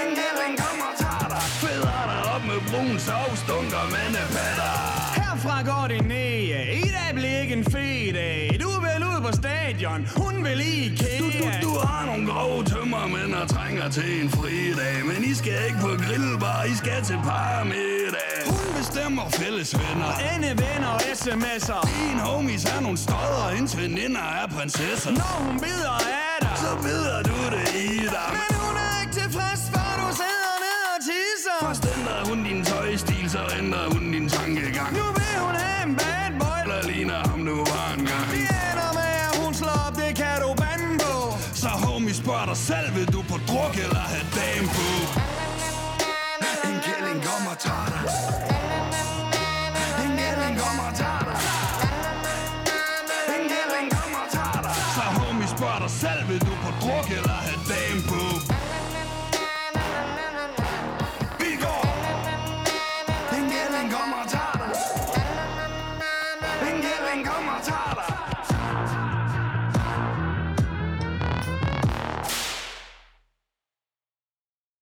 En kælling kommer og tager dig Fædder dig op med brun sovs, dunker mandepatter Herfra går det ned. I dag bliver ikke en fed dag. Du vil ud på stadion. Hun vil i IKEA. Du, du, du har nogle grove tømmermænd og trænger til en fridag Men I skal ikke på grillbar, I skal til paramiddag Hun bestemmer fælles venner Ende venner og sms'er. Dine homies er nogle stodder, hendes veninder er prinsesser Når hun bider af dig. Så beder du det i dig Men hun er ikke tilfreds, før du sidder ned og tisser. Først ændrer hun din tøjstil, selv, vil du på druk eller